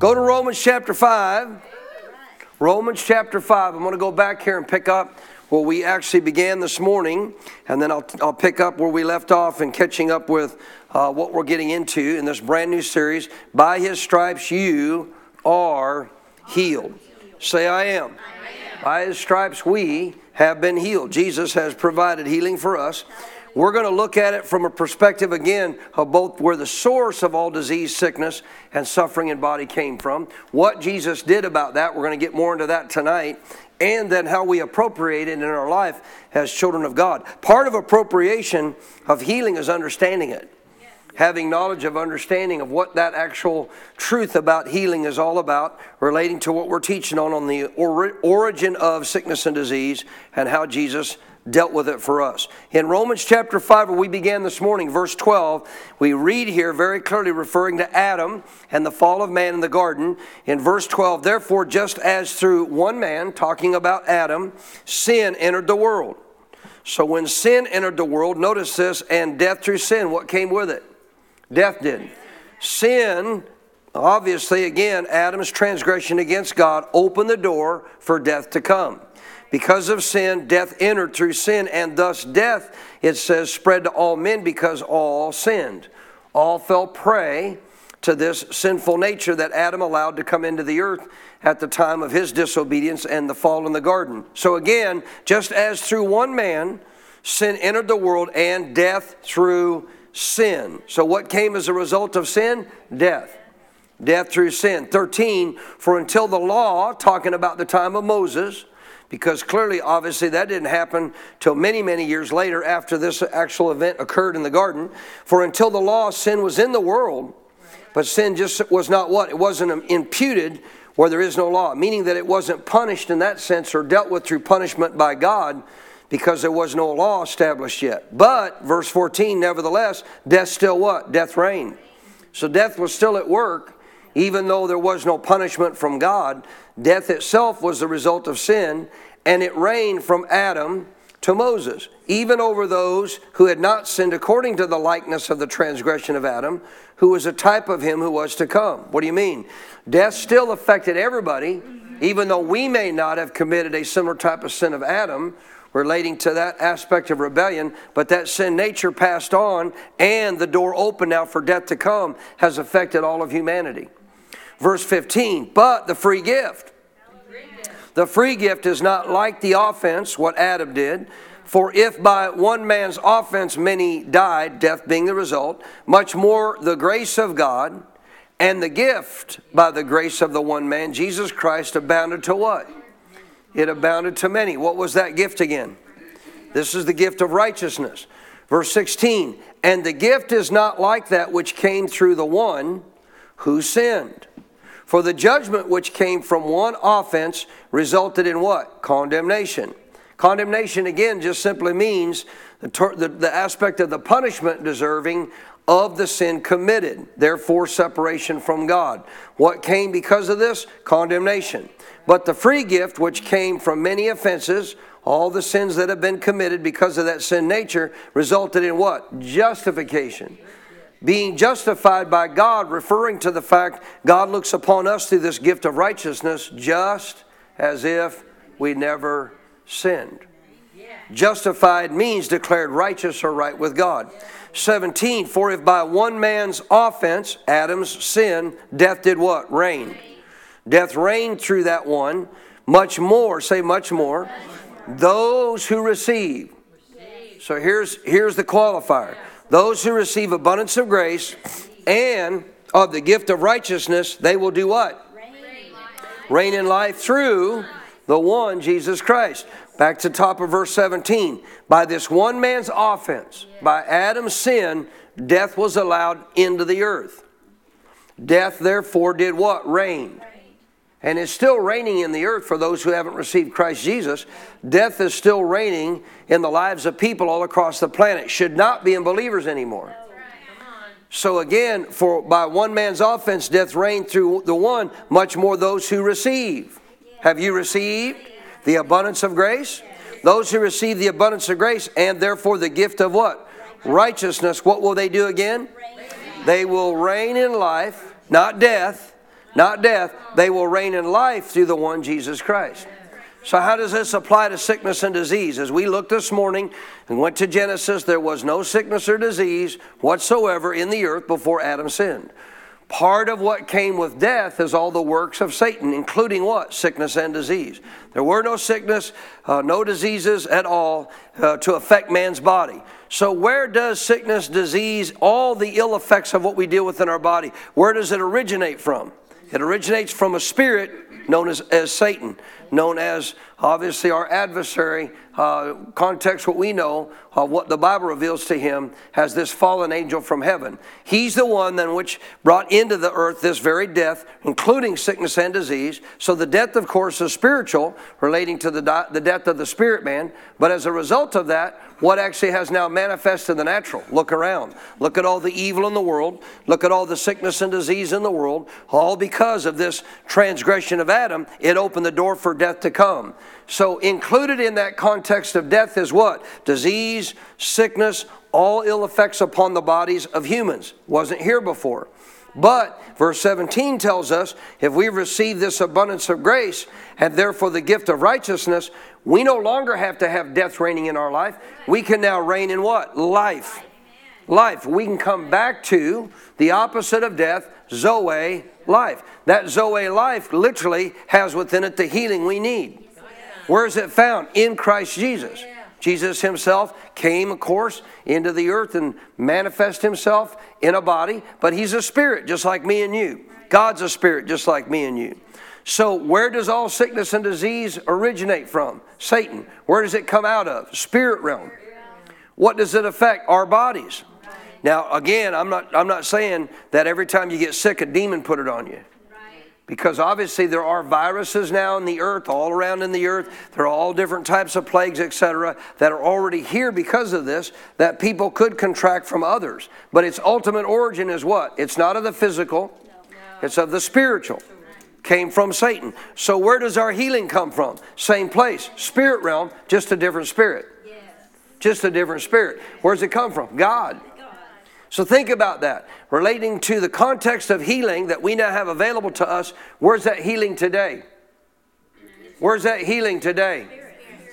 Go to Romans chapter 5. Romans chapter 5. I'm going to go back here and pick up where we actually began this morning, and then I'll, I'll pick up where we left off and catching up with uh, what we're getting into in this brand new series. By his stripes, you are healed. Say, I am. I am. By his stripes, we have been healed. Jesus has provided healing for us. We're going to look at it from a perspective again of both where the source of all disease, sickness, and suffering in body came from, what Jesus did about that. We're going to get more into that tonight, and then how we appropriate it in our life as children of God. Part of appropriation of healing is understanding it. Having knowledge of understanding of what that actual truth about healing is all about, relating to what we're teaching on on the ori- origin of sickness and disease, and how Jesus dealt with it for us. In Romans chapter 5, where we began this morning, verse 12, we read here very clearly referring to Adam and the fall of man in the garden. In verse 12, therefore, just as through one man, talking about Adam, sin entered the world. So when sin entered the world, notice this, and death through sin, what came with it? Death did. Sin, obviously, again, Adam's transgression against God opened the door for death to come. Because of sin, death entered through sin, and thus death, it says, spread to all men because all sinned. All fell prey to this sinful nature that Adam allowed to come into the earth at the time of his disobedience and the fall in the garden. So again, just as through one man sin entered the world and death through sin. So what came as a result of sin? Death. Death through sin. 13, for until the law, talking about the time of Moses, because clearly, obviously, that didn't happen till many, many years later after this actual event occurred in the garden. For until the law, sin was in the world, but sin just was not what? It wasn't imputed where there is no law, meaning that it wasn't punished in that sense or dealt with through punishment by God because there was no law established yet. But, verse 14, nevertheless, death still what? Death reigned. So death was still at work, even though there was no punishment from God. Death itself was the result of sin, and it reigned from Adam to Moses, even over those who had not sinned according to the likeness of the transgression of Adam, who was a type of him who was to come. What do you mean? Death still affected everybody, even though we may not have committed a similar type of sin of Adam relating to that aspect of rebellion, but that sin nature passed on, and the door open now for death to come has affected all of humanity. Verse 15, but the free gift. The free gift is not like the offense, what Adam did. For if by one man's offense many died, death being the result, much more the grace of God and the gift by the grace of the one man, Jesus Christ, abounded to what? It abounded to many. What was that gift again? This is the gift of righteousness. Verse 16, and the gift is not like that which came through the one who sinned. For the judgment which came from one offense resulted in what? Condemnation. Condemnation, again, just simply means the, ter- the, the aspect of the punishment deserving of the sin committed, therefore, separation from God. What came because of this? Condemnation. But the free gift, which came from many offenses, all the sins that have been committed because of that sin nature, resulted in what? Justification being justified by God, referring to the fact God looks upon us through this gift of righteousness just as if we never sinned. Justified means declared righteous or right with God. 17, for if by one man's offense, Adam's sin, death did what? Reign. Death reigned through that one. Much more, say much more, those who receive. So here's, here's the qualifier those who receive abundance of grace and of the gift of righteousness, they will do what? Reign in life through the one, Jesus Christ. Back to top of verse 17. By this one man's offense, by Adam's sin, death was allowed into the earth. Death, therefore, did what? Reign. And it's still reigning in the earth for those who haven't received Christ Jesus. Death is still reigning in the lives of people all across the planet. Should not be in believers anymore. So again, for by one man's offense, death reigned through the one, much more those who receive. Have you received the abundance of grace? Those who receive the abundance of grace and therefore the gift of what? Righteousness. What will they do again? They will reign in life, not death, not death. They will reign in life through the one Jesus Christ. So, how does this apply to sickness and disease? As we looked this morning and went to Genesis, there was no sickness or disease whatsoever in the earth before Adam sinned. Part of what came with death is all the works of Satan, including what? Sickness and disease. There were no sickness, uh, no diseases at all uh, to affect man's body. So, where does sickness, disease, all the ill effects of what we deal with in our body, where does it originate from? It originates from a spirit known as, as Satan, known as obviously our adversary, uh, context what we know of what the Bible reveals to him as this fallen angel from heaven. He's the one then which brought into the earth this very death, including sickness and disease. So the death, of course, is spiritual, relating to the, di- the death of the spirit man. But as a result of that, what actually has now manifested the natural? Look around. Look at all the evil in the world. Look at all the sickness and disease in the world. All because of this transgression of Adam, it opened the door for death to come. So, included in that context of death is what? Disease, sickness, all ill effects upon the bodies of humans. Wasn't here before. But verse 17 tells us if we receive this abundance of grace and therefore the gift of righteousness, we no longer have to have death reigning in our life. We can now reign in what? Life. Life. We can come back to the opposite of death, Zoe life. That Zoe life literally has within it the healing we need. Where is it found? In Christ Jesus. Jesus himself came, of course, into the earth and manifest himself in a body, but he's a spirit just like me and you. God's a spirit just like me and you. So, where does all sickness and disease originate from? Satan. Where does it come out of? Spirit realm. What does it affect? Our bodies. Now, again, I'm not, I'm not saying that every time you get sick, a demon put it on you because obviously there are viruses now in the earth, all around in the earth. There are all different types of plagues, etc., that are already here because of this that people could contract from others. But its ultimate origin is what? It's not of the physical, it's of the spiritual. Came from Satan. So where does our healing come from? Same place, spirit realm, just a different spirit. Just a different spirit. Where does it come from? God. So think about that. Relating to the context of healing that we now have available to us, where's that healing today? Where's that healing today?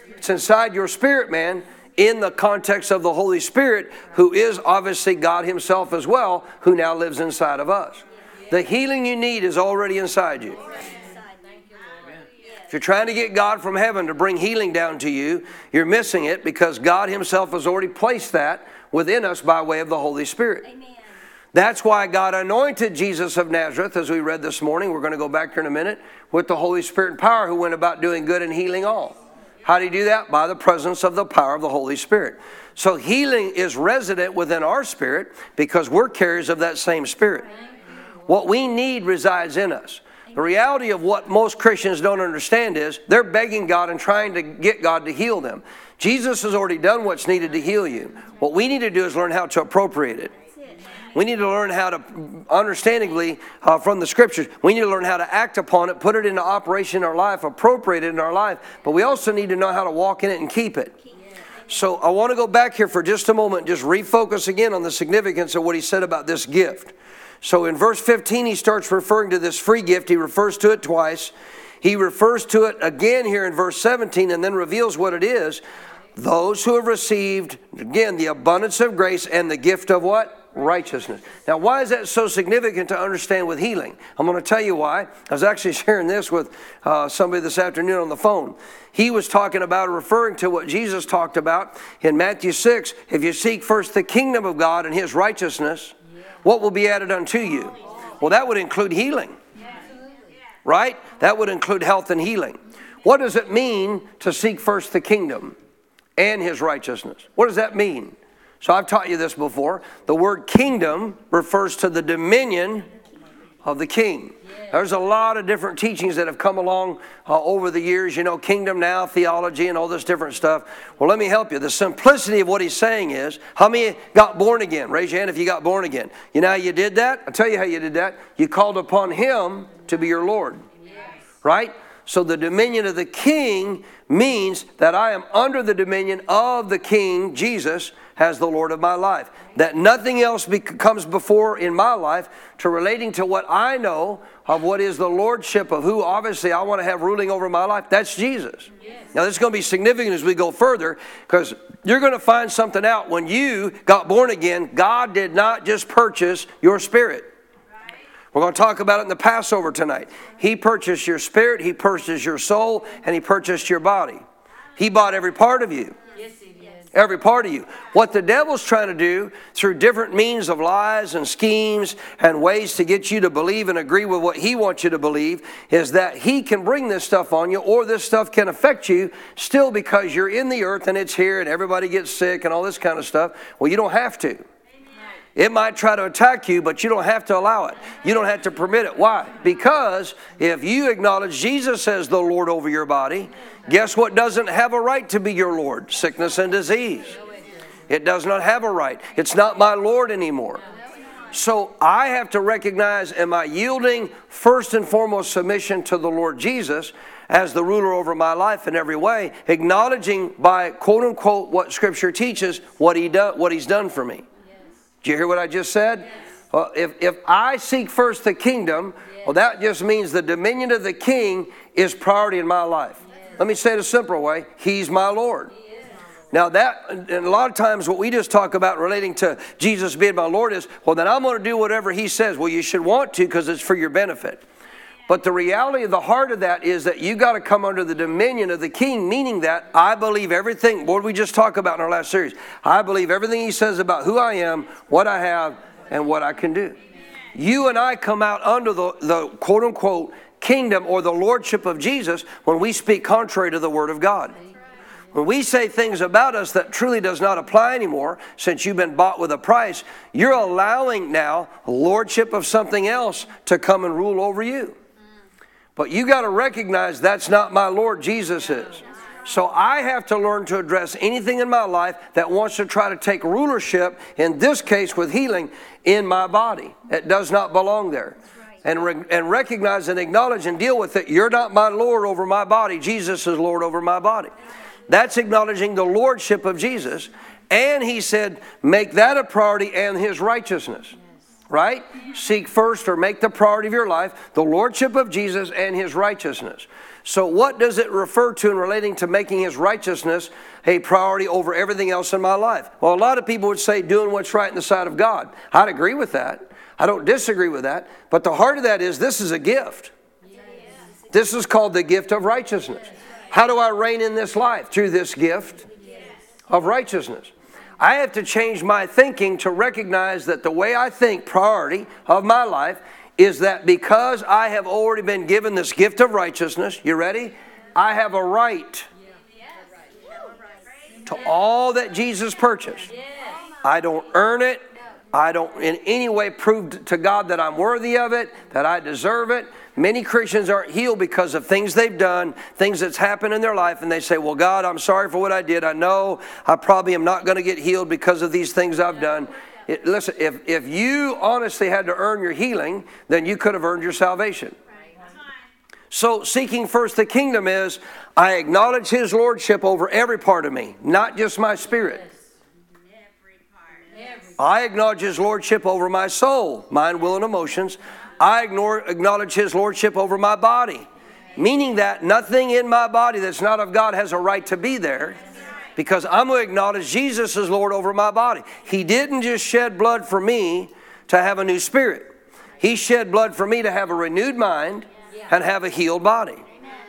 It's inside your spirit, man, in the context of the Holy Spirit, who is obviously God Himself as well, who now lives inside of us. The healing you need is already inside you. If you're trying to get God from heaven to bring healing down to you, you're missing it because God Himself has already placed that within us by way of the Holy Spirit. Amen. That's why God anointed Jesus of Nazareth, as we read this morning. We're going to go back here in a minute with the Holy Spirit and power, who went about doing good and healing all. How do you do that? By the presence of the power of the Holy Spirit. So healing is resident within our spirit because we're carriers of that same spirit. What we need resides in us. The reality of what most Christians don't understand is they're begging God and trying to get God to heal them. Jesus has already done what's needed to heal you. What we need to do is learn how to appropriate it. We need to learn how to, understandingly, uh, from the scriptures, we need to learn how to act upon it, put it into operation in our life, appropriate it in our life, but we also need to know how to walk in it and keep it. So I want to go back here for just a moment, just refocus again on the significance of what he said about this gift. So in verse 15, he starts referring to this free gift. He refers to it twice. He refers to it again here in verse 17 and then reveals what it is. Those who have received, again, the abundance of grace and the gift of what? Righteousness. Now, why is that so significant to understand with healing? I'm going to tell you why. I was actually sharing this with uh, somebody this afternoon on the phone. He was talking about, referring to what Jesus talked about in Matthew 6. If you seek first the kingdom of God and his righteousness, what will be added unto you? Well, that would include healing, right? That would include health and healing. What does it mean to seek first the kingdom? and his righteousness. What does that mean? So I've taught you this before. The word kingdom refers to the dominion of the king. There's a lot of different teachings that have come along uh, over the years, you know, kingdom now, theology, and all this different stuff. Well, let me help you. The simplicity of what he's saying is how many got born again? Raise your hand if you got born again. You know how you did that? I'll tell you how you did that. You called upon him to be your Lord. Right? So the dominion of the king means that I am under the dominion of the king, Jesus, as the Lord of my life. That nothing else comes before in my life to relating to what I know of what is the lordship of who obviously I want to have ruling over my life. That's Jesus. Yes. Now, this is going to be significant as we go further because you're going to find something out. When you got born again, God did not just purchase your spirit. We're going to talk about it in the Passover tonight. He purchased your spirit, He purchased your soul, and He purchased your body. He bought every part of you. Every part of you. What the devil's trying to do through different means of lies and schemes and ways to get you to believe and agree with what he wants you to believe is that he can bring this stuff on you or this stuff can affect you still because you're in the earth and it's here and everybody gets sick and all this kind of stuff. Well, you don't have to. It might try to attack you, but you don't have to allow it. You don't have to permit it. Why? Because if you acknowledge Jesus as the Lord over your body, guess what doesn't have a right to be your Lord? Sickness and disease. It does not have a right. It's not my Lord anymore. So I have to recognize am I yielding first and foremost submission to the Lord Jesus as the ruler over my life in every way, acknowledging by quote unquote what Scripture teaches what, he do, what He's done for me. Do you hear what I just said? Yes. Well, if, if I seek first the kingdom, yes. well, that just means the dominion of the king is priority in my life. Yes. Let me say it a simple way He's my Lord. Now, that, and a lot of times what we just talk about relating to Jesus being my Lord is, well, then I'm going to do whatever He says. Well, you should want to because it's for your benefit. But the reality of the heart of that is that you got to come under the dominion of the king, meaning that I believe everything, what we just talked about in our last series. I believe everything he says about who I am, what I have, and what I can do. You and I come out under the, the quote unquote kingdom or the lordship of Jesus when we speak contrary to the word of God. When we say things about us that truly does not apply anymore, since you've been bought with a price, you're allowing now lordship of something else to come and rule over you. But you got to recognize that's not my Lord Jesus is. So I have to learn to address anything in my life that wants to try to take rulership, in this case with healing, in my body. It does not belong there. And, re- and recognize and acknowledge and deal with it. You're not my Lord over my body. Jesus is Lord over my body. That's acknowledging the Lordship of Jesus. And he said, make that a priority and his righteousness right? Seek first or make the priority of your life the lordship of Jesus and his righteousness. So, what does it refer to in relating to making his righteousness a priority over everything else in my life? Well, a lot of people would say doing what's right in the sight of God. I'd agree with that. I don't disagree with that. But the heart of that is this is a gift. This is called the gift of righteousness. How do I reign in this life? Through this gift of righteousness. I have to change my thinking to recognize that the way I think, priority of my life, is that because I have already been given this gift of righteousness, you ready? I have a right to all that Jesus purchased. I don't earn it. I don't in any way prove to God that I'm worthy of it, that I deserve it. Many Christians aren't healed because of things they've done, things that's happened in their life, and they say, Well, God, I'm sorry for what I did. I know I probably am not going to get healed because of these things I've done. It, listen, if, if you honestly had to earn your healing, then you could have earned your salvation. So, seeking first the kingdom is I acknowledge His Lordship over every part of me, not just my spirit. I acknowledge His Lordship over my soul, mind, will, and emotions. I ignore, acknowledge His Lordship over my body. Meaning that nothing in my body that's not of God has a right to be there because I'm going to acknowledge Jesus as Lord over my body. He didn't just shed blood for me to have a new spirit, He shed blood for me to have a renewed mind and have a healed body.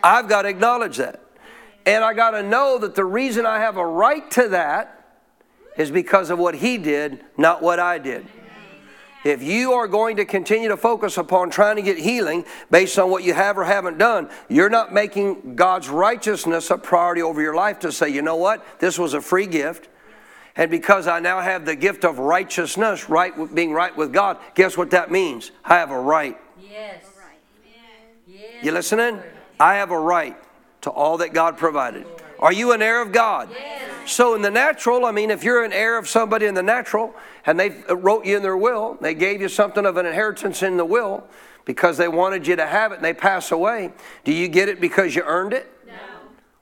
I've got to acknowledge that. And I got to know that the reason I have a right to that is because of what He did, not what I did. If you are going to continue to focus upon trying to get healing based on what you have or haven't done, you're not making God's righteousness a priority over your life to say, you know what, this was a free gift. And because I now have the gift of righteousness, right, being right with God, guess what that means? I have a right. Yes. You listening? I have a right to all that God provided. Are you an heir of God? Yes. So, in the natural, I mean, if you're an heir of somebody in the natural and they wrote you in their will, they gave you something of an inheritance in the will because they wanted you to have it and they pass away, do you get it because you earned it? No.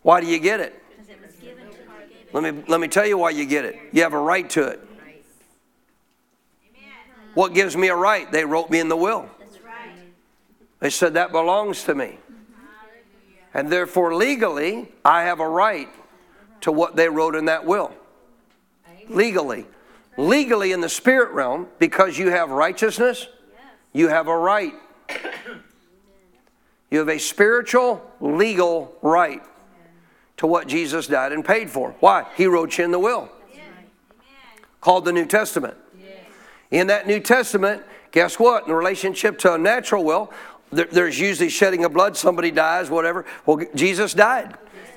Why do you get it? Because it was given to you. Let me, let me tell you why you get it. You have a right to it. What gives me a right? They wrote me in the will. Right. They said that belongs to me. And therefore, legally, I have a right to what they wrote in that will. Legally. Legally, in the spirit realm, because you have righteousness, you have a right. You have a spiritual, legal right to what Jesus died and paid for. Why? He wrote you in the will, called the New Testament. In that New Testament, guess what? In relationship to a natural will, there's usually shedding of blood, somebody dies, whatever. Well, Jesus died.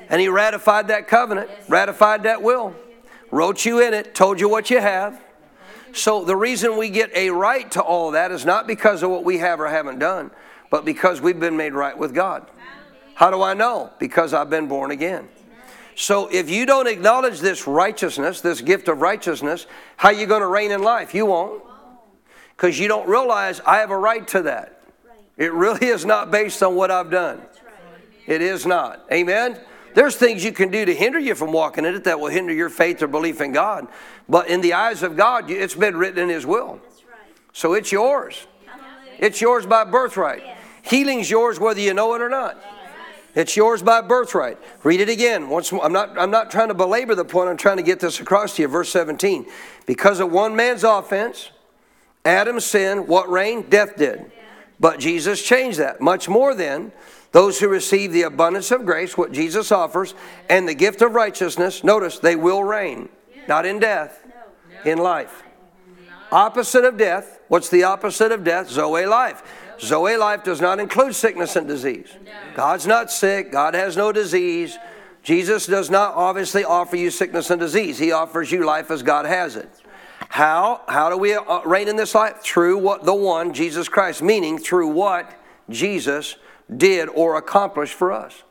And he ratified that covenant, ratified that will, wrote you in it, told you what you have. So the reason we get a right to all that is not because of what we have or haven't done, but because we've been made right with God. How do I know? Because I've been born again. So if you don't acknowledge this righteousness, this gift of righteousness, how are you going to reign in life? You won't. Because you don't realize I have a right to that. It really is not based on what I've done. It is not. Amen? There's things you can do to hinder you from walking in it that will hinder your faith or belief in God. But in the eyes of God, it's been written in His will. So it's yours. It's yours by birthright. Healing's yours whether you know it or not. It's yours by birthright. Read it again. Once more. I'm not, I'm not trying to belabor the point. I'm trying to get this across to you. Verse 17. Because of one man's offense, Adam's sin, what reigned? Death did. But Jesus changed that. Much more then, those who receive the abundance of grace, what Jesus offers, and the gift of righteousness, notice they will reign. Not in death, in life. Opposite of death. What's the opposite of death? Zoe life. Zoe life does not include sickness and disease. God's not sick. God has no disease. Jesus does not obviously offer you sickness and disease. He offers you life as God has it. How? How do we uh, reign in this life? Through what the one, Jesus Christ, meaning through what Jesus did or accomplished for us.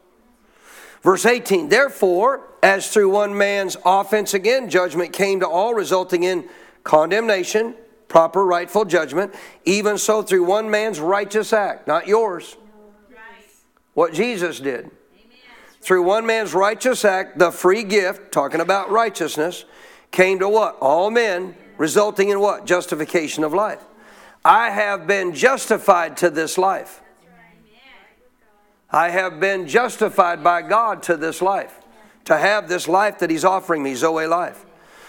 Verse 18, therefore, as through one man's offense again, judgment came to all, resulting in condemnation, proper, rightful judgment, even so through one man's righteous act, not yours. What Jesus did. Through one man's righteous act, the free gift, talking about righteousness, came to what? All men, resulting in what? Justification of life. I have been justified to this life. I have been justified by God to this life, to have this life that He's offering me, Zoe life.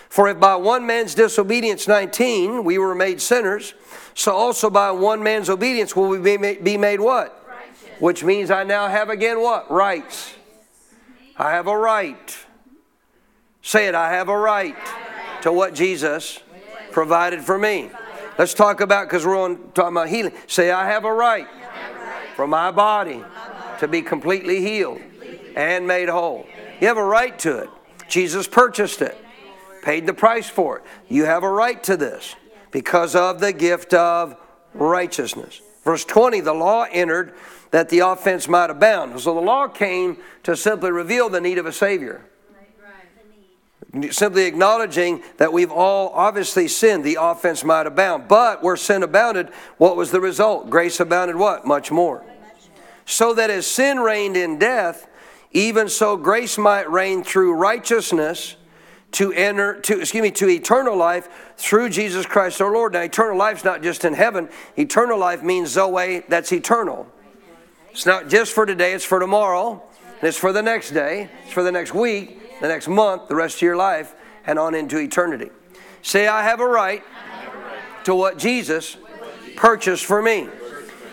For if by one man's disobedience, 19, we were made sinners, so also by one man's obedience will we be made, be made what? Righteous. Which means I now have again what? Rights. I have a right. Say it, I have a right to what Jesus provided for me. Let's talk about, because we're on talking about healing. Say, I have a right for my body to be completely healed and made whole. You have a right to it. Jesus purchased it, paid the price for it. You have a right to this because of the gift of righteousness. Verse 20 the law entered that the offense might abound. So the law came to simply reveal the need of a Savior. Simply acknowledging that we've all obviously sinned, the offense might abound. But where sin abounded, what was the result? Grace abounded what? Much more so that as sin reigned in death, even so grace might reign through righteousness to enter to excuse me to eternal life through Jesus Christ our Lord. Now eternal life's not just in heaven. Eternal life means Zoe, that's eternal. It's not just for today, it's for tomorrow. It's for the next day, it's for the next week, the next month, the rest of your life, and on into eternity. Say, I have a right to what Jesus purchased for me.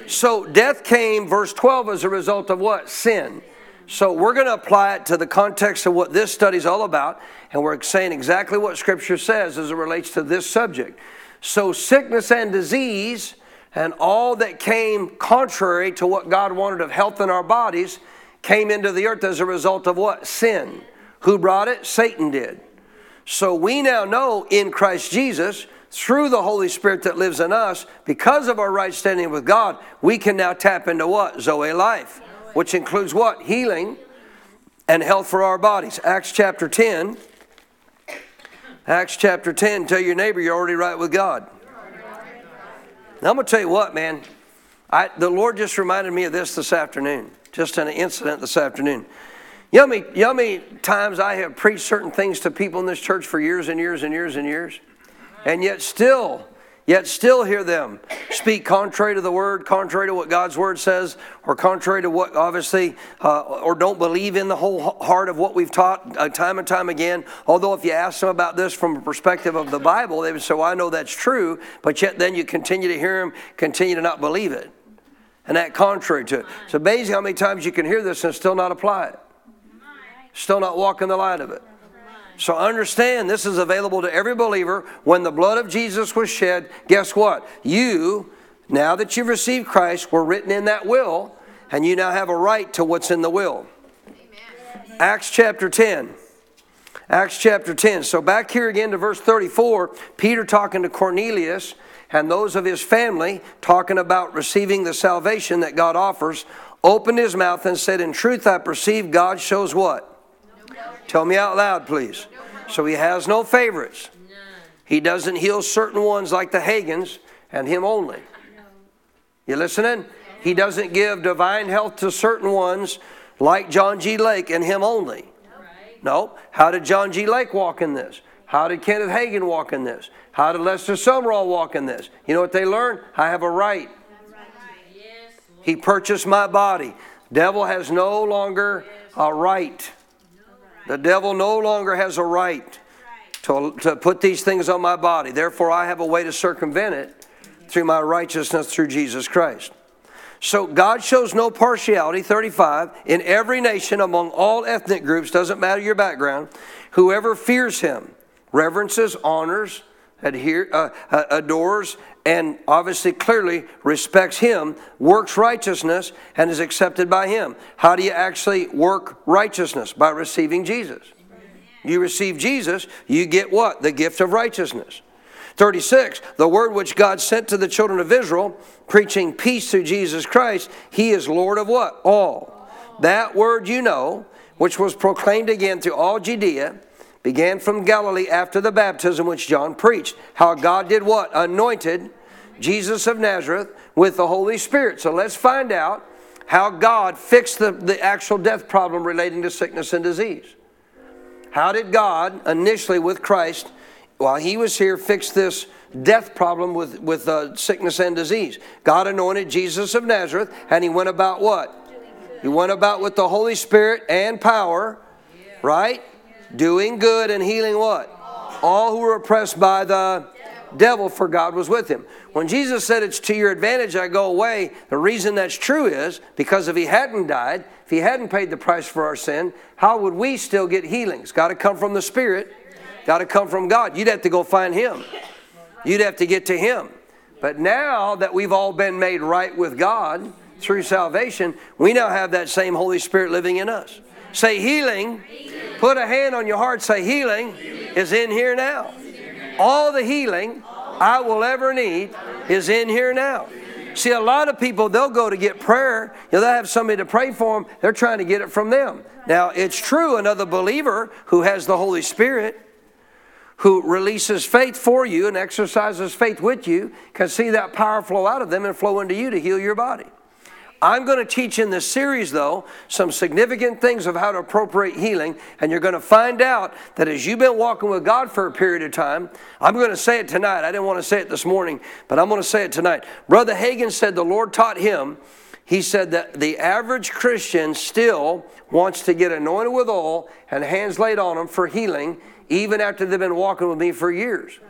So death came, verse 12, as a result of what? Sin. So we're going to apply it to the context of what this study is all about, and we're saying exactly what Scripture says as it relates to this subject. So sickness and disease and all that came contrary to what God wanted of health in our bodies came into the earth as a result of what? Sin. Who brought it? Satan did. So we now know in Christ Jesus, through the Holy Spirit that lives in us, because of our right standing with God, we can now tap into what? Zoe life, which includes what? Healing and health for our bodies. Acts chapter 10. Acts chapter 10. Tell your neighbor you're already right with God. Now, I'm going to tell you what, man. I, the Lord just reminded me of this this afternoon, just an incident this afternoon. Know how times I have preached certain things to people in this church for years and years and years and years? And yet still, yet still hear them speak contrary to the word, contrary to what God's word says, or contrary to what obviously, uh, or don't believe in the whole heart of what we've taught uh, time and time again. Although, if you ask them about this from a perspective of the Bible, they would say, Well, I know that's true, but yet then you continue to hear them, continue to not believe it. And that contrary to it. So, basically, how many times you can hear this and still not apply it? Still not walk in the light of it. So understand this is available to every believer. When the blood of Jesus was shed, guess what? You, now that you've received Christ, were written in that will, and you now have a right to what's in the will. Amen. Acts chapter 10. Acts chapter 10. So back here again to verse 34, Peter talking to Cornelius and those of his family, talking about receiving the salvation that God offers, opened his mouth and said, In truth, I perceive God shows what? Tell me out loud, please. So he has no favorites. He doesn't heal certain ones like the Hagins and him only. You listening? He doesn't give divine health to certain ones like John G. Lake and him only. No. How did John G. Lake walk in this? How did Kenneth Hagin walk in this? How did Lester Sumrall walk in this? You know what they learned? I have a right. He purchased my body. Devil has no longer a right. The devil no longer has a right to, to put these things on my body. Therefore, I have a way to circumvent it through my righteousness through Jesus Christ. So God shows no partiality, 35, in every nation among all ethnic groups, doesn't matter your background, whoever fears him, reverences, honors, adhere, uh, uh, adores, and obviously clearly respects him, works righteousness, and is accepted by him. How do you actually work righteousness? By receiving Jesus. You receive Jesus, you get what? The gift of righteousness. 36, the word which God sent to the children of Israel, preaching peace through Jesus Christ, he is Lord of what? All. That word you know, which was proclaimed again through all Judea began from Galilee after the baptism which John preached. How God did what? Anointed Jesus of Nazareth with the Holy Spirit. So let's find out how God fixed the, the actual death problem relating to sickness and disease. How did God initially with Christ, while he was here, fix this death problem with, with uh, sickness and disease? God anointed Jesus of Nazareth, and he went about what? He went about with the Holy Spirit and power, right? doing good and healing what? All who were oppressed by the devil, for God was with him. When Jesus said, It's to your advantage I go away, the reason that's true is because if he hadn't died, if he hadn't paid the price for our sin, how would we still get healings? Got to come from the Spirit, got to come from God. You'd have to go find him, you'd have to get to him. But now that we've all been made right with God through salvation, we now have that same Holy Spirit living in us. Say healing. Put a hand on your heart. Say healing is in here now. All the healing I will ever need is in here now. See, a lot of people, they'll go to get prayer. You know, they'll have somebody to pray for them. They're trying to get it from them. Now, it's true, another believer who has the Holy Spirit, who releases faith for you and exercises faith with you, can see that power flow out of them and flow into you to heal your body. I'm going to teach in this series, though, some significant things of how to appropriate healing, and you're going to find out that as you've been walking with God for a period of time, I'm going to say it tonight. I didn't want to say it this morning, but I'm going to say it tonight. Brother Hagin said the Lord taught him. He said that the average Christian still wants to get anointed with oil and hands laid on them for healing, even after they've been walking with me for years.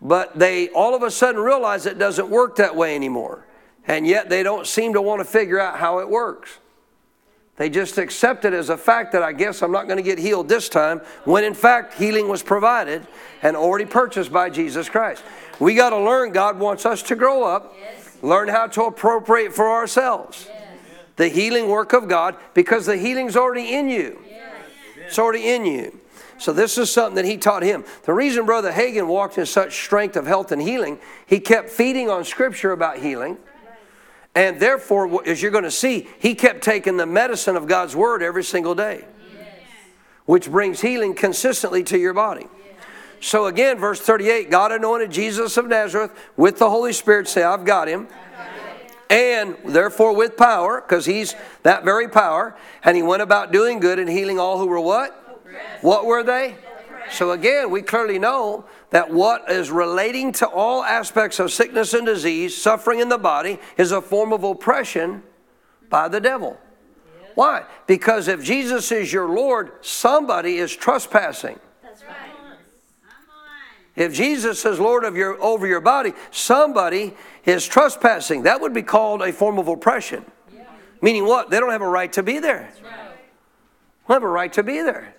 But they all of a sudden realize it doesn't work that way anymore and yet they don't seem to want to figure out how it works. They just accept it as a fact that I guess I'm not going to get healed this time, when in fact healing was provided and already purchased by Jesus Christ. We got to learn, God wants us to grow up, learn how to appropriate for ourselves the healing work of God because the healing's already in you. It's already in you. So this is something that he taught him. The reason Brother Hagin walked in such strength of health and healing, he kept feeding on scripture about healing. And therefore, as you're going to see, he kept taking the medicine of God's word every single day, which brings healing consistently to your body. So again, verse 38 God anointed Jesus of Nazareth with the Holy Spirit. Say, I've got him. And therefore with power, because he's that very power. And he went about doing good and healing all who were what? What were they? So again, we clearly know that what is relating to all aspects of sickness and disease, suffering in the body, is a form of oppression by the devil. Why? Because if Jesus is your Lord, somebody is trespassing. That's right. If Jesus is Lord of your, over your body, somebody is trespassing. That would be called a form of oppression. Meaning what? They don't have a right to be there. They don't have a right to be there.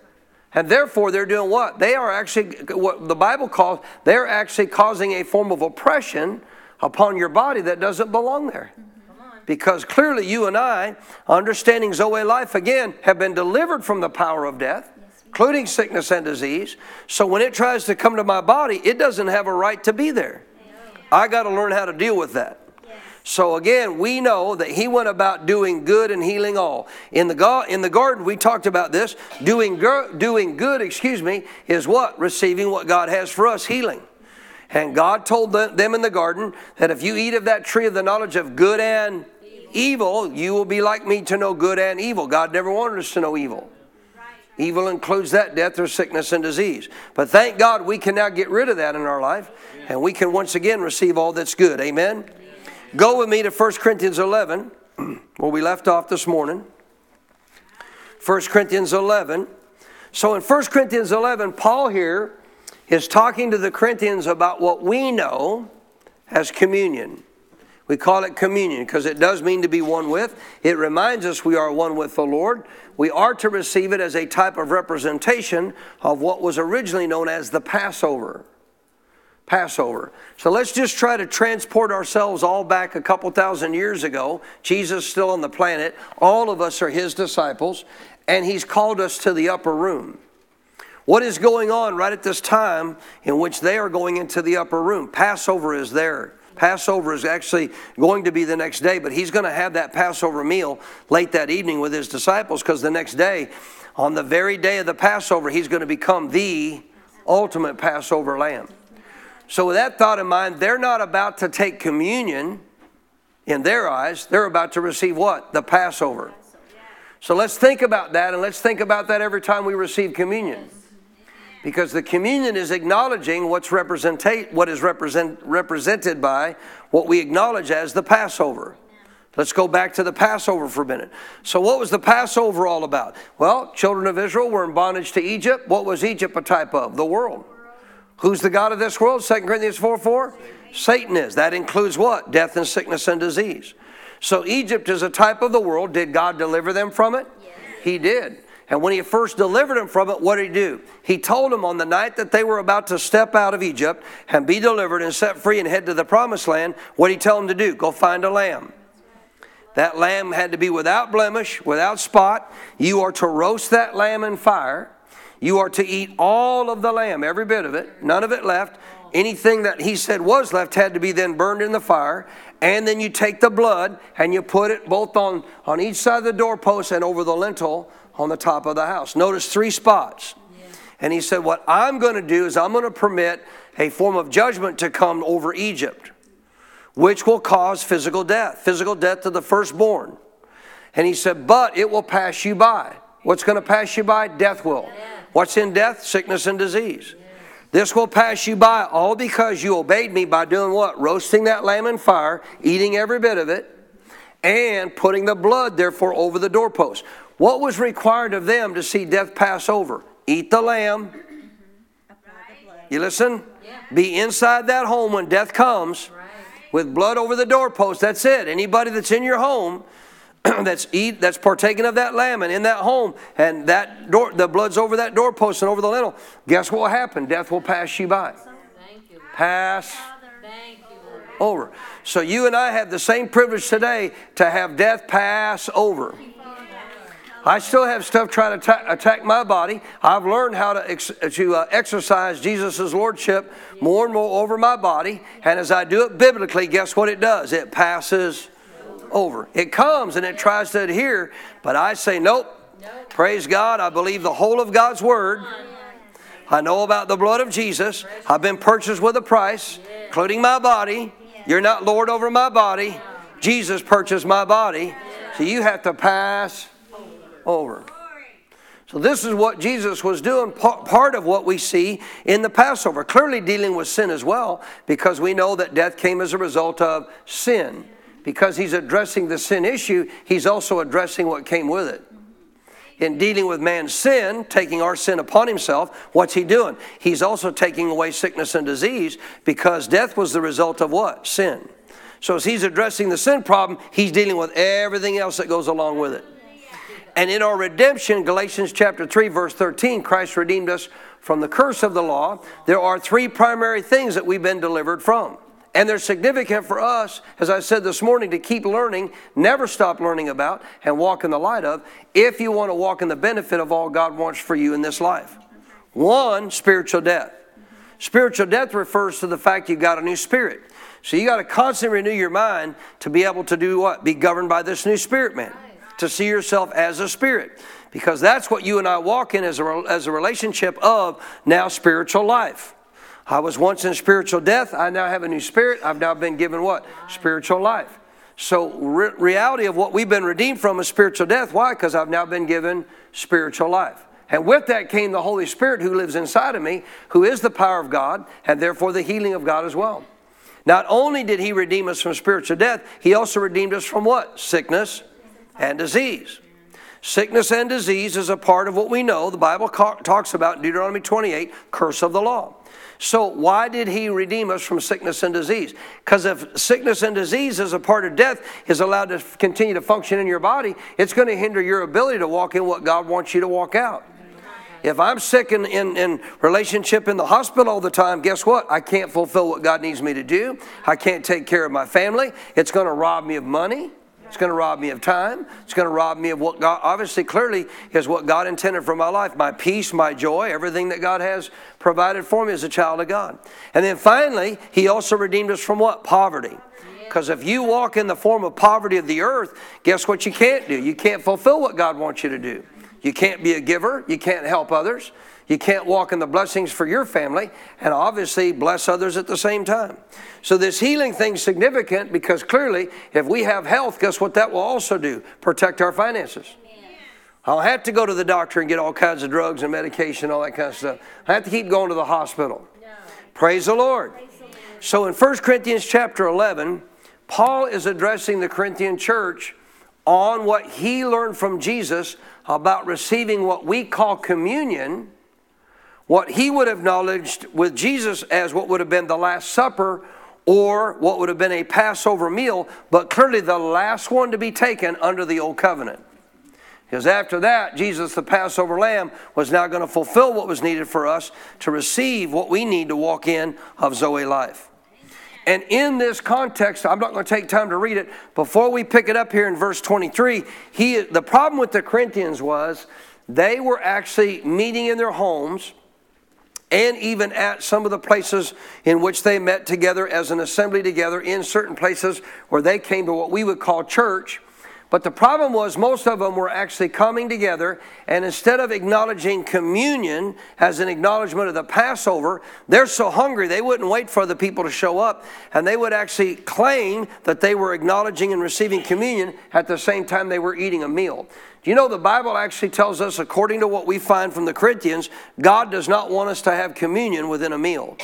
And therefore, they're doing what? They are actually, what the Bible calls, they're actually causing a form of oppression upon your body that doesn't belong there. Because clearly, you and I, understanding Zoe life again, have been delivered from the power of death including sickness and disease. So when it tries to come to my body, it doesn't have a right to be there. I got to learn how to deal with that. So again, we know that he went about doing good and healing all. In the in the garden, we talked about this. Doing doing good, excuse me, is what receiving what God has for us, healing. And God told them in the garden that if you eat of that tree of the knowledge of good and evil, you will be like me to know good and evil. God never wanted us to know evil. Evil includes that death or sickness and disease. But thank God we can now get rid of that in our life and we can once again receive all that's good. Amen? Go with me to 1 Corinthians 11, where we left off this morning. 1 Corinthians 11. So in 1 Corinthians 11, Paul here is talking to the Corinthians about what we know as communion. We call it communion because it does mean to be one with. It reminds us we are one with the Lord. We are to receive it as a type of representation of what was originally known as the Passover. Passover. So let's just try to transport ourselves all back a couple thousand years ago. Jesus still on the planet. All of us are his disciples, and he's called us to the upper room. What is going on right at this time in which they are going into the upper room? Passover is there. Passover is actually going to be the next day, but he's going to have that Passover meal late that evening with his disciples because the next day, on the very day of the Passover, he's going to become the ultimate Passover lamb. So, with that thought in mind, they're not about to take communion in their eyes. They're about to receive what? The Passover. So, let's think about that, and let's think about that every time we receive communion because the communion is acknowledging what's representate what is represent, represented by what we acknowledge as the Passover. Let's go back to the Passover for a minute. So, what was the Passover all about? Well, children of Israel were in bondage to Egypt. What was Egypt a type of? The world. Who's the God of this world? 2 Corinthians 4 4? Satan is. That includes what? Death and sickness and disease. So, Egypt is a type of the world. Did God deliver them from it? Yes. He did. And when he first delivered them from it, what did he do? He told them on the night that they were about to step out of Egypt and be delivered and set free and head to the promised land, what did he tell them to do? Go find a lamb. That lamb had to be without blemish, without spot. You are to roast that lamb in fire. You are to eat all of the lamb, every bit of it, none of it left. Anything that he said was left had to be then burned in the fire. And then you take the blood and you put it both on, on each side of the doorpost and over the lintel on the top of the house. Notice three spots. And he said, What I'm going to do is I'm going to permit a form of judgment to come over Egypt, which will cause physical death, physical death to the firstborn. And he said, But it will pass you by. What's going to pass you by? Death will. What's in death? Sickness and disease. This will pass you by all because you obeyed me by doing what? Roasting that lamb in fire, eating every bit of it, and putting the blood, therefore, over the doorpost. What was required of them to see death pass over? Eat the lamb. You listen? Be inside that home when death comes with blood over the doorpost. That's it. Anybody that's in your home that's eat that's partaking of that lamb and in that home and that door the blood's over that doorpost and over the lintel, guess what will happen? Death will pass you by. Pass over. So you and I have the same privilege today to have death pass over. I still have stuff trying to attack, attack my body. I've learned how to, ex, to uh, exercise Jesus' lordship more and more over my body. And as I do it biblically, guess what it does? It passes over. It comes and it tries to adhere, but I say, nope. Praise God. I believe the whole of God's word. I know about the blood of Jesus. I've been purchased with a price, including my body. You're not Lord over my body. Jesus purchased my body. So you have to pass over. So, this is what Jesus was doing, part of what we see in the Passover. Clearly dealing with sin as well, because we know that death came as a result of sin. Because he's addressing the sin issue, he's also addressing what came with it. In dealing with man's sin, taking our sin upon himself, what's he doing? He's also taking away sickness and disease because death was the result of what? Sin. So, as he's addressing the sin problem, he's dealing with everything else that goes along with it. And in our redemption, Galatians chapter 3, verse 13, Christ redeemed us from the curse of the law. There are three primary things that we've been delivered from. And they're significant for us, as I said this morning, to keep learning, never stop learning about, and walk in the light of, if you want to walk in the benefit of all God wants for you in this life. One, spiritual death. Spiritual death refers to the fact you've got a new spirit. So you got to constantly renew your mind to be able to do what? Be governed by this new spirit, man to see yourself as a spirit because that's what you and I walk in as a, as a relationship of now spiritual life. I was once in spiritual death. I now have a new spirit. I've now been given what? Spiritual life. So, re- reality of what we've been redeemed from is spiritual death. Why? Because I've now been given spiritual life. And with that came the Holy Spirit who lives inside of me, who is the power of God, and therefore the healing of God as well. Not only did He redeem us from spiritual death, He also redeemed us from what? Sickness, and disease. Sickness and disease is a part of what we know. The Bible talks about Deuteronomy 28, curse of the law. So, why did he redeem us from sickness and disease? Because if sickness and disease is a part of death, is allowed to continue to function in your body, it's going to hinder your ability to walk in what God wants you to walk out. If I'm sick in, in, in relationship in the hospital all the time, guess what? I can't fulfill what God needs me to do. I can't take care of my family. It's going to rob me of money. It's going to rob me of time. It's going to rob me of what God, obviously, clearly, is what God intended for my life my peace, my joy, everything that God has provided for me as a child of God. And then finally, He also redeemed us from what? Poverty. Because if you walk in the form of poverty of the earth, guess what you can't do? You can't fulfill what God wants you to do. You can't be a giver. You can't help others. You can't walk in the blessings for your family and obviously bless others at the same time. So, this healing thing's significant because clearly, if we have health, guess what that will also do? Protect our finances. I don't have to go to the doctor and get all kinds of drugs and medication, all that kind of stuff. I have to keep going to the hospital. Praise the Lord. So, in 1 Corinthians chapter 11, Paul is addressing the Corinthian church on what he learned from Jesus about receiving what we call communion what he would have acknowledged with Jesus as what would have been the Last Supper or what would have been a Passover meal, but clearly the last one to be taken under the Old Covenant. Because after that, Jesus, the Passover lamb, was now going to fulfill what was needed for us to receive what we need to walk in of Zoe life. And in this context, I'm not going to take time to read it. Before we pick it up here in verse 23, he, the problem with the Corinthians was they were actually meeting in their homes and even at some of the places in which they met together as an assembly together in certain places where they came to what we would call church. But the problem was, most of them were actually coming together, and instead of acknowledging communion as an acknowledgement of the Passover, they're so hungry they wouldn't wait for the people to show up, and they would actually claim that they were acknowledging and receiving communion at the same time they were eating a meal. Do you know the Bible actually tells us, according to what we find from the Corinthians, God does not want us to have communion within a meal.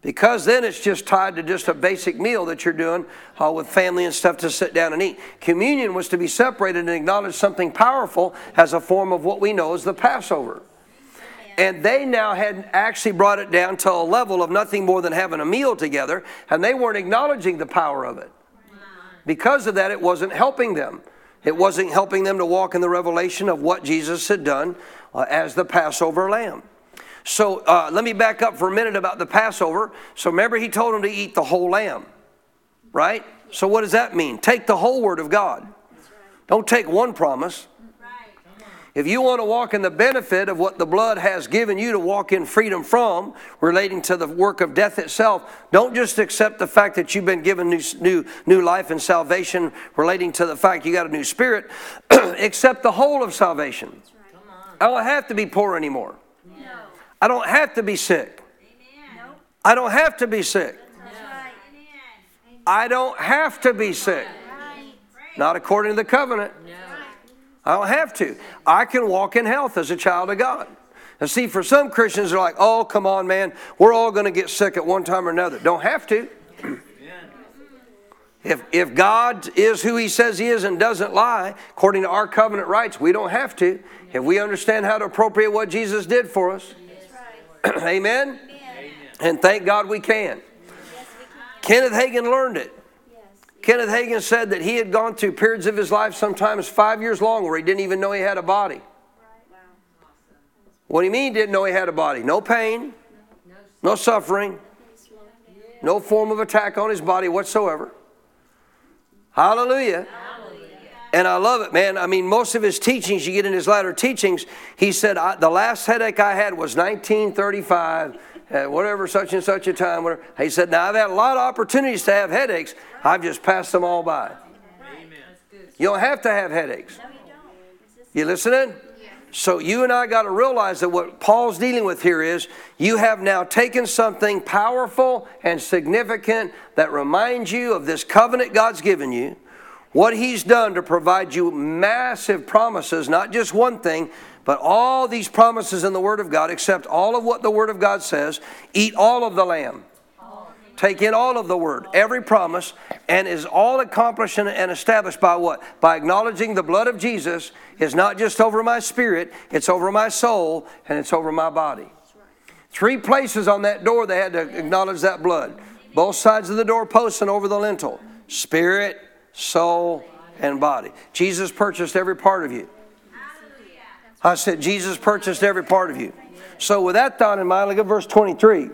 Because then it's just tied to just a basic meal that you're doing uh, with family and stuff to sit down and eat. Communion was to be separated and acknowledge something powerful as a form of what we know as the Passover. And they now had actually brought it down to a level of nothing more than having a meal together, and they weren't acknowledging the power of it. Because of that, it wasn't helping them. It wasn't helping them to walk in the revelation of what Jesus had done uh, as the Passover lamb. So uh, let me back up for a minute about the Passover. So remember, he told them to eat the whole lamb, right? So what does that mean? Take the whole word of God. Don't take one promise. If you want to walk in the benefit of what the blood has given you to walk in freedom from, relating to the work of death itself, don't just accept the fact that you've been given new, new, new life and salvation, relating to the fact you got a new spirit. accept the whole of salvation. I don't have to be poor anymore. I don't have to be sick. I don't have to be sick. I don't have to be sick. Not according to the covenant. I don't have to. I can walk in health as a child of God. And see, for some Christians, they're like, oh, come on, man, we're all going to get sick at one time or another. Don't have to. If, if God is who He says He is and doesn't lie, according to our covenant rights, we don't have to. If we understand how to appropriate what Jesus did for us. amen? Amen. And thank God we can. Kenneth Hagin learned it. Yes. Kenneth Hagin said that he had gone through periods of his life, sometimes five years long, where he didn't even know he had a body. Wow. What do you mean he didn't know he had a body? No pain, no suffering, no form of attack on his body whatsoever. Hallelujah. And I love it, man. I mean, most of his teachings, you get in his latter teachings, he said, I, The last headache I had was 1935, uh, whatever, such and such a time. Whatever. He said, Now I've had a lot of opportunities to have headaches, I've just passed them all by. You don't have to have headaches. No, you don't. You listening? So you and I got to realize that what Paul's dealing with here is you have now taken something powerful and significant that reminds you of this covenant God's given you. What he's done to provide you massive promises, not just one thing, but all these promises in the Word of God, accept all of what the Word of God says, eat all of the lamb. Take in all of the word, every promise, and is all accomplished and- established by what? By acknowledging the blood of Jesus is not just over my spirit, it's over my soul, and it's over my body. Three places on that door they had to acknowledge that blood. Both sides of the door posts and over the lintel. Spirit, soul, and body. Jesus purchased every part of you. I said, Jesus purchased every part of you. So, with that thought in mind, look at verse 23.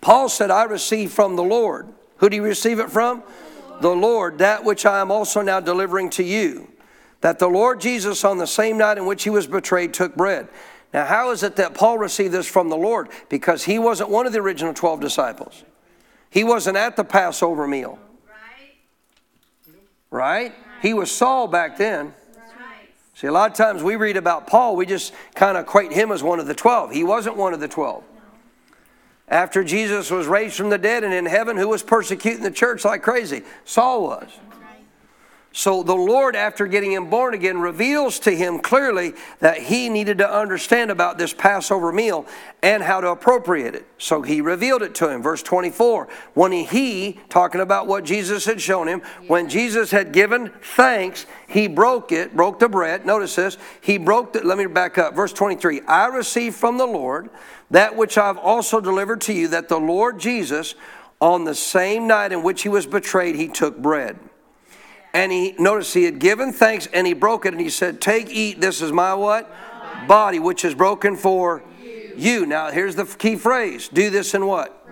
Paul said, I received from the Lord. Who do you receive it from? The Lord, that which I am also now delivering to you. That the Lord Jesus, on the same night in which he was betrayed, took bread. Now, how is it that Paul received this from the Lord? Because he wasn't one of the original 12 disciples, he wasn't at the Passover meal. Right? He was Saul back then. See, a lot of times we read about Paul, we just kind of equate him as one of the 12. He wasn't one of the 12. After Jesus was raised from the dead and in heaven, who was persecuting the church like crazy? Saul was. So the Lord, after getting him born again, reveals to him clearly that he needed to understand about this Passover meal and how to appropriate it. So he revealed it to him. Verse 24, when he, talking about what Jesus had shown him, when Jesus had given thanks, he broke it, broke the bread. Notice this. He broke it. Let me back up. Verse 23, I received from the Lord that which I've also delivered to you, that the Lord Jesus, on the same night in which he was betrayed, he took bread. And he notice he had given thanks and he broke it and he said, Take, eat, this is my what? Body, which is broken for you. Now here's the key phrase. Do this in what?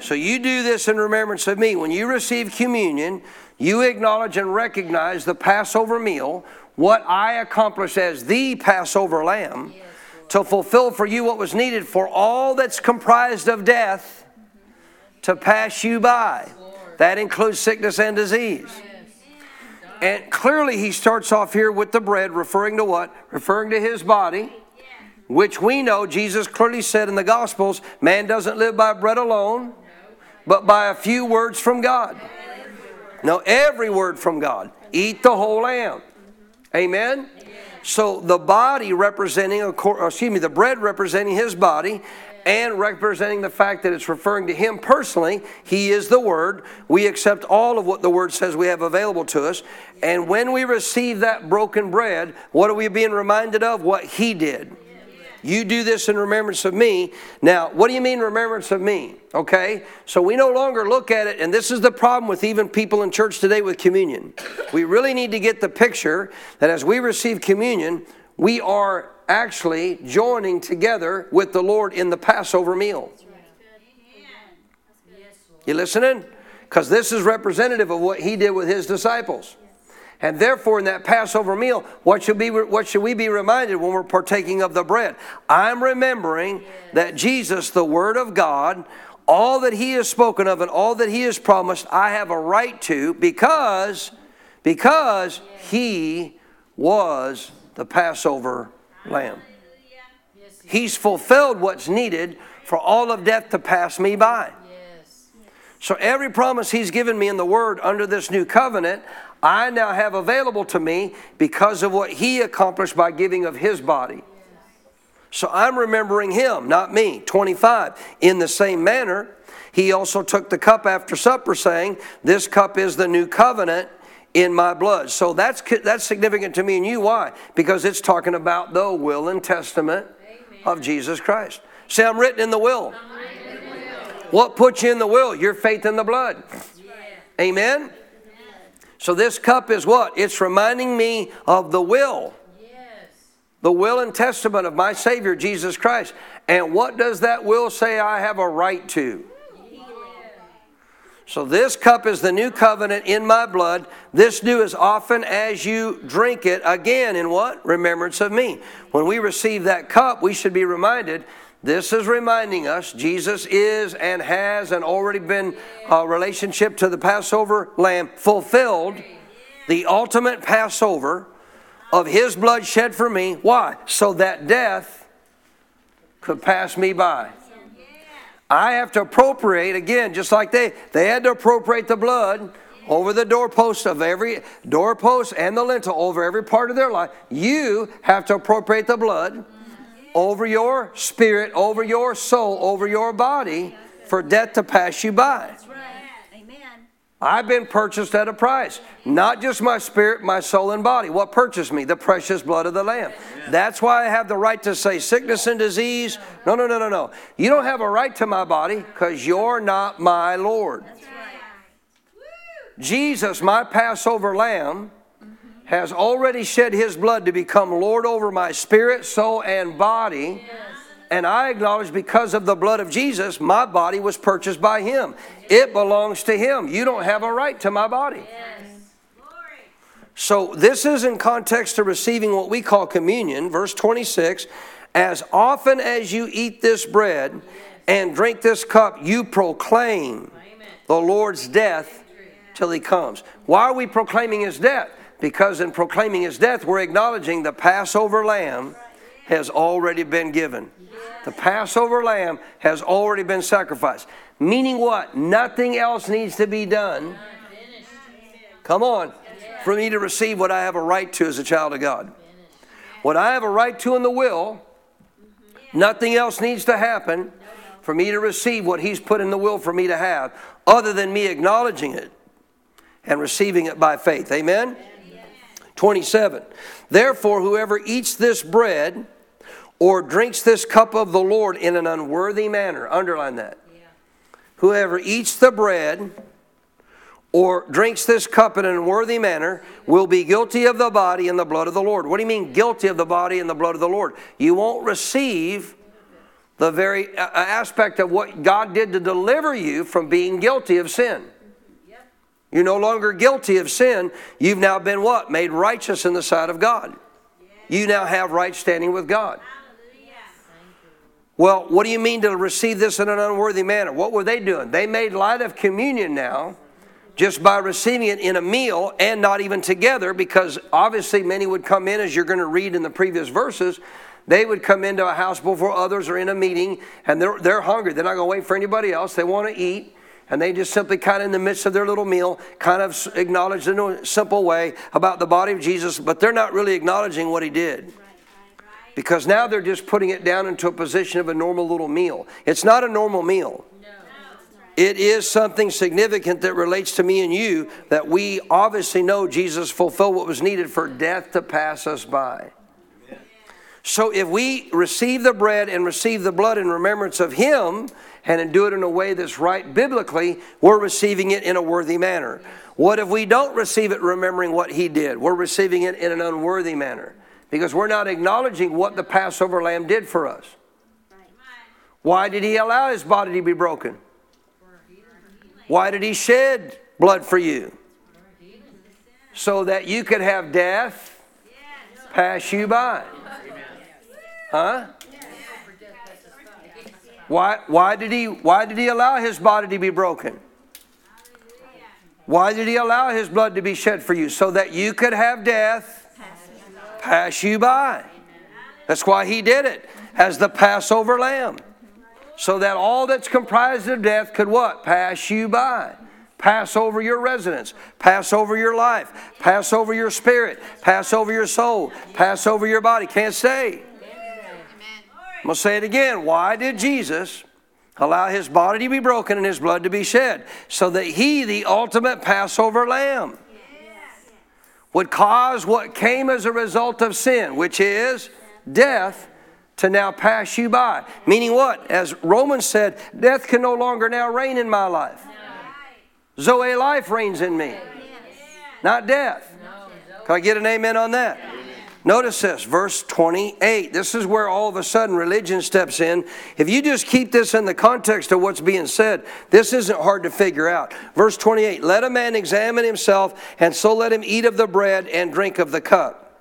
So you do this in remembrance of me. When you receive communion, you acknowledge and recognize the Passover meal, what I accomplished as the Passover lamb, to fulfill for you what was needed for all that's comprised of death to pass you by. That includes sickness and disease. And clearly, he starts off here with the bread, referring to what? Referring to his body, which we know Jesus clearly said in the Gospels man doesn't live by bread alone, but by a few words from God. No, every word from God. Eat the whole lamb. Amen? So the body representing, uh, excuse me, the bread representing his body and representing the fact that it's referring to him personally. He is the Word. We accept all of what the Word says we have available to us. And when we receive that broken bread, what are we being reminded of? What he did. You do this in remembrance of me. Now, what do you mean remembrance of me? Okay? So we no longer look at it, and this is the problem with even people in church today with communion. We really need to get the picture that as we receive communion, we are actually joining together with the Lord in the Passover meal. You listening? Because this is representative of what he did with his disciples. And therefore, in that Passover meal, what should, be, what should we be reminded when we're partaking of the bread? I'm remembering that Jesus, the Word of God, all that He has spoken of and all that He has promised, I have a right to because, because He was the Passover lamb. He's fulfilled what's needed for all of death to pass me by. So every promise he's given me in the word under this new covenant, I now have available to me because of what he accomplished by giving of his body. So I'm remembering him, not me. 25. In the same manner, he also took the cup after supper, saying, This cup is the new covenant in my blood. So that's, that's significant to me and you. Why? Because it's talking about the will and testament of Jesus Christ. Say, I'm written in the will. What puts you in the will? Your faith in the blood. Amen? So this cup is what? It's reminding me of the will. The will and testament of my Savior, Jesus Christ. And what does that will say I have a right to? So this cup is the new covenant in my blood. This do as often as you drink it again in what? Remembrance of me. When we receive that cup, we should be reminded this is reminding us Jesus is and has and already been a relationship to the Passover lamb fulfilled, the ultimate Passover of his blood shed for me. Why? So that death could pass me by. I have to appropriate again, just like they they had to appropriate the blood over the doorpost of every doorpost and the lintel over every part of their life. You have to appropriate the blood over your spirit, over your soul, over your body for death to pass you by. I've been purchased at a price. Not just my spirit, my soul, and body. What purchased me? The precious blood of the Lamb. That's why I have the right to say sickness and disease. No, no, no, no, no. You don't have a right to my body because you're not my Lord. Jesus, my Passover lamb, mm-hmm. has already shed his blood to become Lord over my spirit, soul, and body. And I acknowledge because of the blood of Jesus, my body was purchased by Him. It belongs to Him. You don't have a right to my body. So, this is in context to receiving what we call communion. Verse 26 As often as you eat this bread and drink this cup, you proclaim the Lord's death till He comes. Why are we proclaiming His death? Because in proclaiming His death, we're acknowledging the Passover lamb has already been given. The Passover lamb has already been sacrificed. Meaning what? Nothing else needs to be done. Come on. For me to receive what I have a right to as a child of God. What I have a right to in the will, nothing else needs to happen for me to receive what He's put in the will for me to have, other than me acknowledging it and receiving it by faith. Amen? 27. Therefore, whoever eats this bread, or drinks this cup of the Lord in an unworthy manner. Underline that. Yeah. Whoever eats the bread or drinks this cup in an unworthy manner will be guilty of the body and the blood of the Lord. What do you mean, guilty of the body and the blood of the Lord? You won't receive the very uh, uh, aspect of what God did to deliver you from being guilty of sin. You're no longer guilty of sin. You've now been what? Made righteous in the sight of God. You now have right standing with God. Well, what do you mean to receive this in an unworthy manner? What were they doing? They made light of communion now just by receiving it in a meal and not even together because obviously many would come in, as you're going to read in the previous verses. They would come into a house before others are in a meeting and they're, they're hungry. They're not going to wait for anybody else. They want to eat. And they just simply kind of in the midst of their little meal, kind of acknowledge in a simple way about the body of Jesus, but they're not really acknowledging what he did because now they're just putting it down into a position of a normal little meal. It's not a normal meal. It is something significant that relates to me and you that we obviously know Jesus fulfilled what was needed for death to pass us by. So if we receive the bread and receive the blood in remembrance of Him and do it in a way that's right biblically, we're receiving it in a worthy manner. What if we don't receive it remembering what He did? We're receiving it in an unworthy manner because we're not acknowledging what the Passover lamb did for us. Why did he allow his body to be broken? Why did he shed blood for you? so that you could have death pass you by. Huh? Why, why, did he, why did he allow his body to be broken? Why did he allow his blood to be shed for you? So that you could have death pass you by. That's why he did it as the Passover lamb. So that all that's comprised of death could what? Pass you by. Pass over your residence, pass over your life, pass over your spirit, pass over your soul, pass over your body. Can't stay. I'm going to say it again. Why did Jesus allow his body to be broken and his blood to be shed? So that he, the ultimate Passover lamb, would cause what came as a result of sin, which is death, to now pass you by. Meaning what? As Romans said, death can no longer now reign in my life. Zoe life reigns in me, not death. Can I get an amen on that? Notice this, verse 28. This is where all of a sudden religion steps in. If you just keep this in the context of what's being said, this isn't hard to figure out. Verse 28 Let a man examine himself, and so let him eat of the bread and drink of the cup.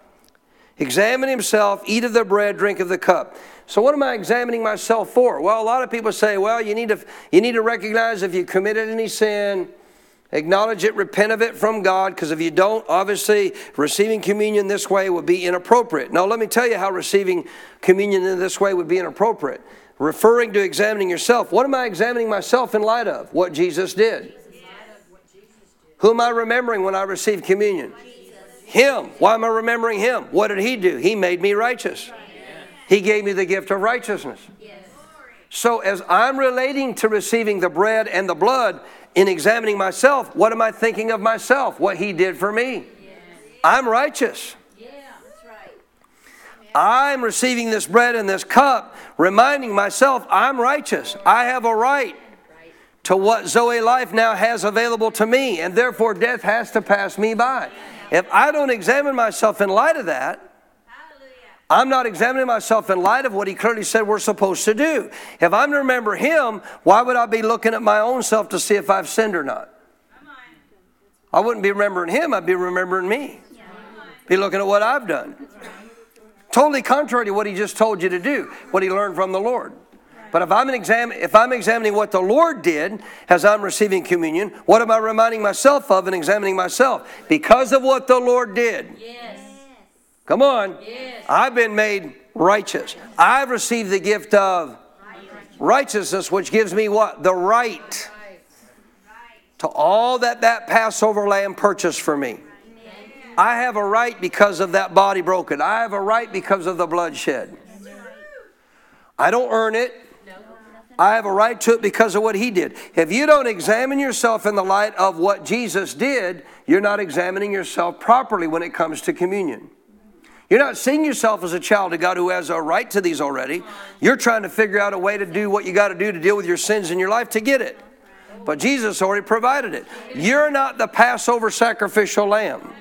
Examine himself, eat of the bread, drink of the cup. So what am I examining myself for? Well, a lot of people say, well, you need to you need to recognize if you committed any sin, acknowledge it, repent of it from God, because if you don't, obviously receiving communion this way would be inappropriate. Now, let me tell you how receiving communion in this way would be inappropriate. Referring to examining yourself, what am I examining myself in light of? What Jesus did. Who am I remembering when I receive communion? Him. Why am I remembering Him? What did He do? He made me righteous. He gave me the gift of righteousness. So, as I'm relating to receiving the bread and the blood in examining myself, what am I thinking of myself? What He did for me. I'm righteous. I'm receiving this bread and this cup, reminding myself I'm righteous. I have a right to what Zoe life now has available to me, and therefore death has to pass me by. If I don't examine myself in light of that, I'm not examining myself in light of what he clearly said we're supposed to do. If I'm to remember him, why would I be looking at my own self to see if I've sinned or not? I wouldn't be remembering him, I'd be remembering me. Be looking at what I've done. Totally contrary to what he just told you to do, what he learned from the Lord. But if I'm, exam- if I'm examining what the Lord did as I'm receiving communion, what am I reminding myself of and examining myself? Because of what the Lord did. Yes. Come on. I've been made righteous. I've received the gift of righteousness, which gives me what? The right to all that that Passover lamb purchased for me. I have a right because of that body broken. I have a right because of the blood shed. I don't earn it. I have a right to it because of what he did. If you don't examine yourself in the light of what Jesus did, you're not examining yourself properly when it comes to communion. You're not seeing yourself as a child of God who has a right to these already. You're trying to figure out a way to do what you got to do to deal with your sins in your life to get it. But Jesus already provided it. You're not the Passover sacrificial lamb.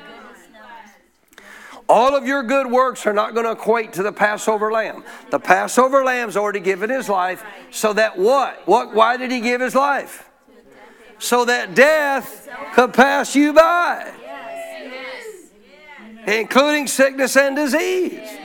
All of your good works are not going to equate to the Passover lamb. The Passover lamb's already given his life so that what? What why did he give his life? So that death could pass you by. Including sickness and disease.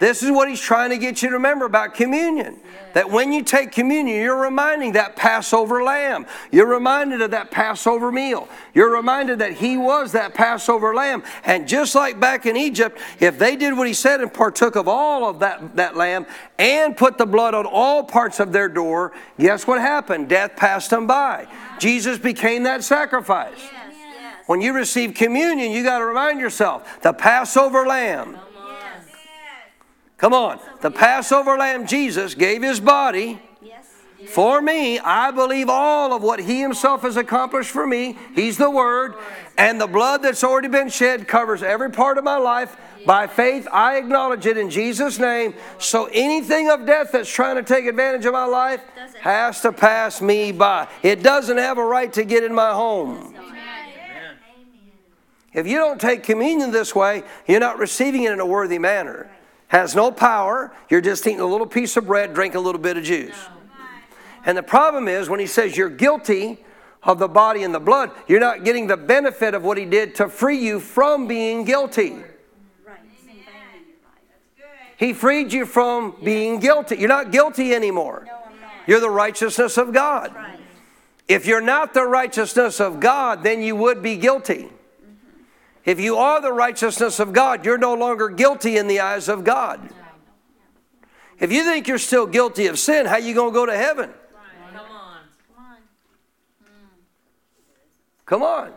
This is what he's trying to get you to remember about communion. That when you take communion, you're reminding that Passover lamb. You're reminded of that Passover meal. You're reminded that he was that Passover lamb. And just like back in Egypt, if they did what he said and partook of all of that, that lamb and put the blood on all parts of their door, guess what happened? Death passed them by. Jesus became that sacrifice. When you receive communion, you got to remind yourself the Passover lamb. Come on. The Passover lamb Jesus gave his body for me. I believe all of what he himself has accomplished for me. He's the word. And the blood that's already been shed covers every part of my life. By faith, I acknowledge it in Jesus' name. So anything of death that's trying to take advantage of my life has to pass me by. It doesn't have a right to get in my home. If you don't take communion this way, you're not receiving it in a worthy manner. Has no power. You're just eating a little piece of bread, drink a little bit of juice. And the problem is when he says you're guilty of the body and the blood, you're not getting the benefit of what he did to free you from being guilty. He freed you from being guilty. You're not guilty anymore. You're the righteousness of God. If you're not the righteousness of God, then you would be guilty. If you are the righteousness of God, you're no longer guilty in the eyes of God. If you think you're still guilty of sin, how you going to go to heaven? Come on. Come on.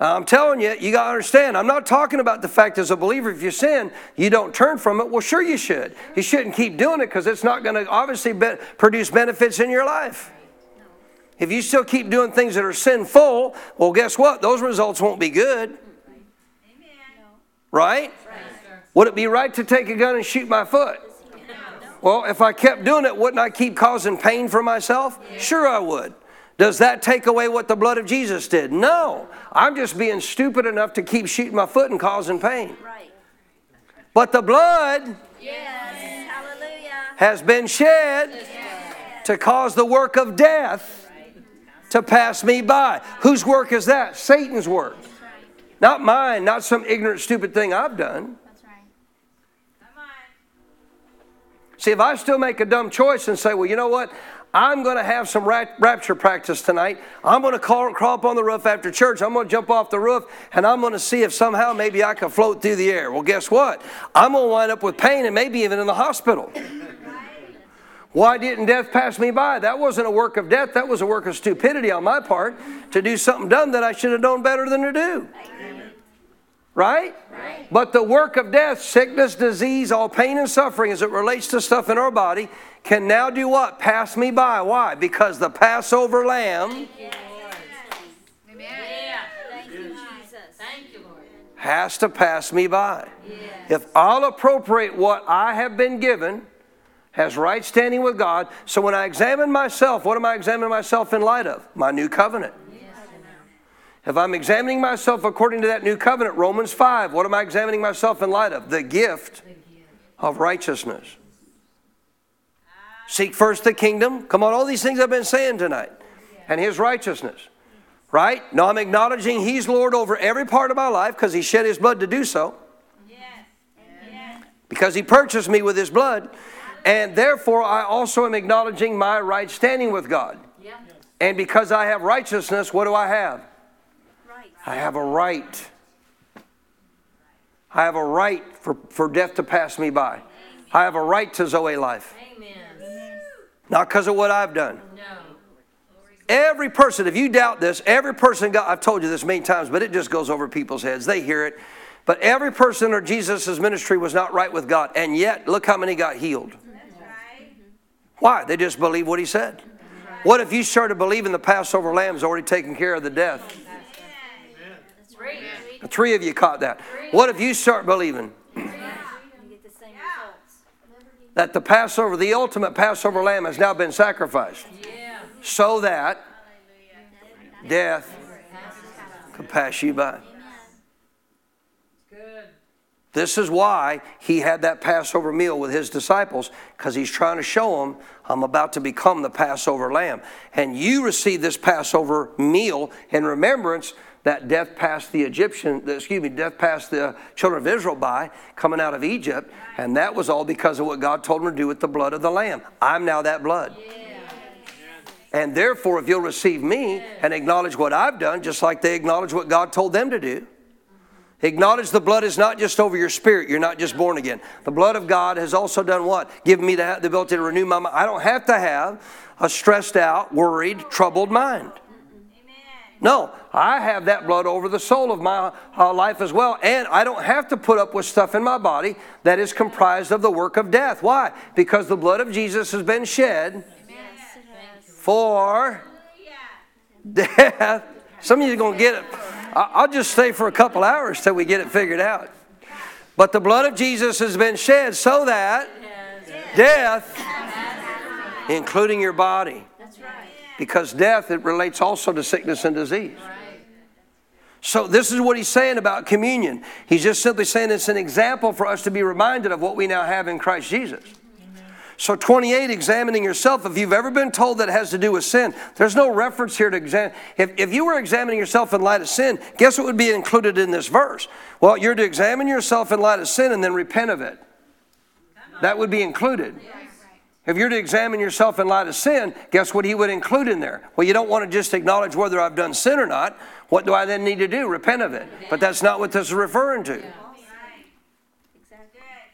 I'm telling you, you got to understand. I'm not talking about the fact as a believer, if you sin, you don't turn from it. Well, sure you should. You shouldn't keep doing it because it's not going to obviously be- produce benefits in your life. If you still keep doing things that are sinful, well, guess what? Those results won't be good. Right? Would it be right to take a gun and shoot my foot? Well, if I kept doing it, wouldn't I keep causing pain for myself? Sure, I would. Does that take away what the blood of Jesus did? No. I'm just being stupid enough to keep shooting my foot and causing pain. Right. But the blood Yes. Has been shed to cause the work of death to pass me by. Whose work is that? Satan's work. Not mine, not some ignorant, stupid thing I've done. That's right. See, if I still make a dumb choice and say, well, you know what? I'm going to have some rapture practice tonight. I'm going to crawl, crawl up on the roof after church. I'm going to jump off the roof and I'm going to see if somehow maybe I can float through the air. Well, guess what? I'm going to wind up with pain and maybe even in the hospital. Why didn't death pass me by? That wasn't a work of death. That was a work of stupidity on my part to do something dumb that I should have known better than to do. Right? But the work of death, sickness, disease, all pain and suffering as it relates to stuff in our body, can now do what? Pass me by. Why? Because the Passover lamb Thank you, Jesus. Thank you, Lord. has to pass me by. If I'll appropriate what I have been given, has right standing with God, so when I examine myself, what am I examining myself in light of? My new covenant. If I'm examining myself according to that new covenant, Romans 5, what am I examining myself in light of? The gift of righteousness. Seek first the kingdom. Come on, all these things I've been saying tonight. And his righteousness. Right? Now I'm acknowledging he's Lord over every part of my life because he shed his blood to do so. Because he purchased me with his blood. And therefore, I also am acknowledging my right standing with God. Yeah. And because I have righteousness, what do I have? Right. I have a right. I have a right for, for death to pass me by. I have a right to Zoe life. Amen. Not because of what I've done. No. Every person, if you doubt this, every person got, I've told you this many times, but it just goes over people's heads. They hear it. But every person in Jesus' ministry was not right with God. And yet, look how many got healed. Why? They just believe what he said. What if you started believing the Passover lamb's already taken care of the death? The three of you caught that. What if you start believing that the Passover, the ultimate Passover lamb, has now been sacrificed so that death could pass you by? This is why he had that Passover meal with his disciples, because he's trying to show them, I'm about to become the Passover lamb. And you receive this Passover meal in remembrance that death passed the Egyptian, excuse me, death passed the children of Israel by coming out of Egypt. And that was all because of what God told them to do with the blood of the lamb. I'm now that blood. And therefore, if you'll receive me and acknowledge what I've done, just like they acknowledge what God told them to do, Acknowledge the blood is not just over your spirit. You're not just born again. The blood of God has also done what? Given me the, the ability to renew my mind. I don't have to have a stressed out, worried, troubled mind. No, I have that blood over the soul of my uh, life as well. And I don't have to put up with stuff in my body that is comprised of the work of death. Why? Because the blood of Jesus has been shed Yes, for death. Some of you are going to get it. I'll just stay for a couple hours till we get it figured out. But the blood of Jesus has been shed so that death, including your body, because death it relates also to sickness and disease. So this is what he's saying about communion. He's just simply saying it's an example for us to be reminded of what we now have in Christ Jesus. So 28, examining yourself. If you've ever been told that it has to do with sin, there's no reference here to examine. If, if you were examining yourself in light of sin, guess what would be included in this verse? Well, you're to examine yourself in light of sin and then repent of it. That would be included. If you're to examine yourself in light of sin, guess what he would include in there? Well, you don't want to just acknowledge whether I've done sin or not. What do I then need to do? Repent of it. But that's not what this is referring to.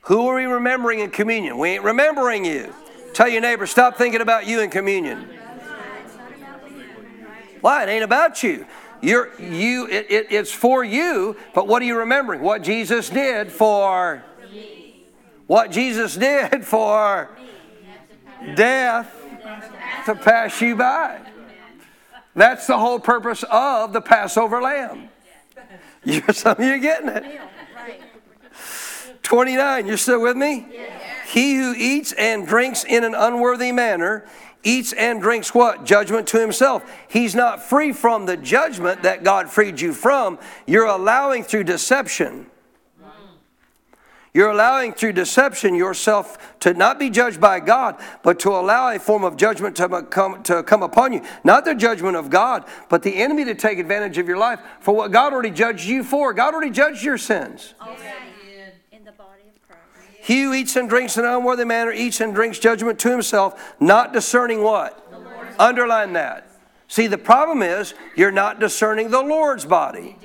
Who are we remembering in communion? We ain't remembering you. Tell your neighbor, stop thinking about you in communion. Why? It ain't about you. You're you. It, it, it's for you. But what are you remembering? What Jesus did for. What Jesus did for death to pass you by. That's the whole purpose of the Passover lamb. You, some of you are getting it. Right. 29, you're still with me? He who eats and drinks in an unworthy manner eats and drinks what? Judgment to himself. He's not free from the judgment that God freed you from. You're allowing through deception. You're allowing through deception yourself to not be judged by God, but to allow a form of judgment to come, to come upon you. Not the judgment of God, but the enemy to take advantage of your life for what God already judged you for. God already judged your sins. In the body of Christ. He who eats and drinks in an unworthy manner eats and drinks judgment to himself, not discerning what? Underline that. See, the problem is you're not discerning the Lord's body.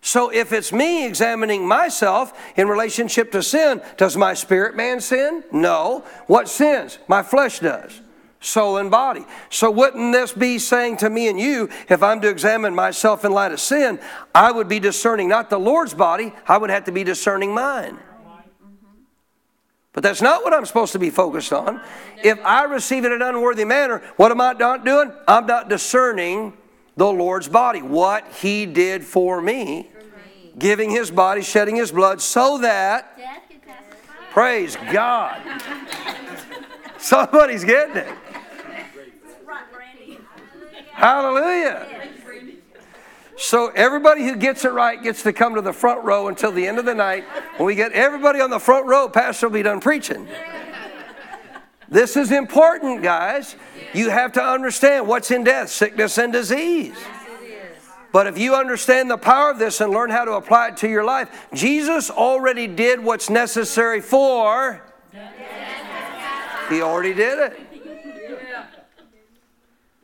So if it's me examining myself in relationship to sin, does my spirit man sin? No. What sins? My flesh does. Soul and body. So wouldn't this be saying to me and you, if I'm to examine myself in light of sin, I would be discerning not the Lord's body, I would have to be discerning mine. But that's not what I'm supposed to be focused on. If I receive it in an unworthy manner, what am I not doing? I'm not discerning the Lord's body, what He did for me, giving His body, shedding His blood, so that, Death can pass us by. praise God, somebody's getting it. Hallelujah. So everybody who gets it right gets to come to the front row until the end of the night. When we get everybody on the front row, Pastor will be done preaching. This is important, guys. You have to understand what's in death, sickness and disease. But if you understand the power of this and learn how to apply it to your life, Jesus already did what's necessary for. He already did it.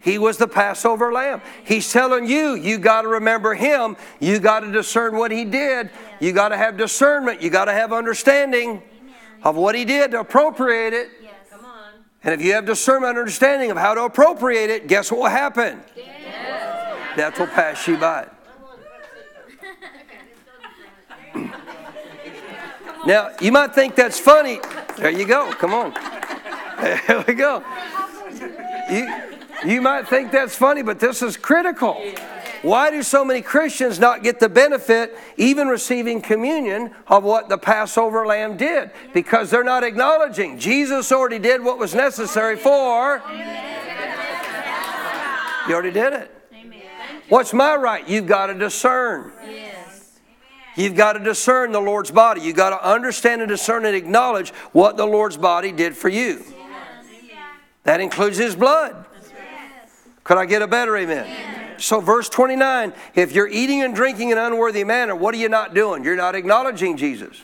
He was the Passover lamb. He's telling you, you got to remember him. You got to discern what he did. You got to have discernment. You got to have understanding of what he did to appropriate it. Yes. Come on. And if you have discernment and understanding of how to appropriate it, guess what will happen? Death will pass you by. Now, you might think that's funny. There you go. Come on. There we go. You, you might think that's funny, but this is critical. Why do so many Christians not get the benefit, even receiving communion, of what the Passover lamb did? Because they're not acknowledging Jesus already did what was necessary for. You already did it. What's my right? You've got to discern. You've got to discern the Lord's body. You've got to understand and discern and acknowledge what the Lord's body did for you. That includes His blood. Could I get a better amen? So, verse 29 if you're eating and drinking in an unworthy manner, what are you not doing? You're not acknowledging Jesus.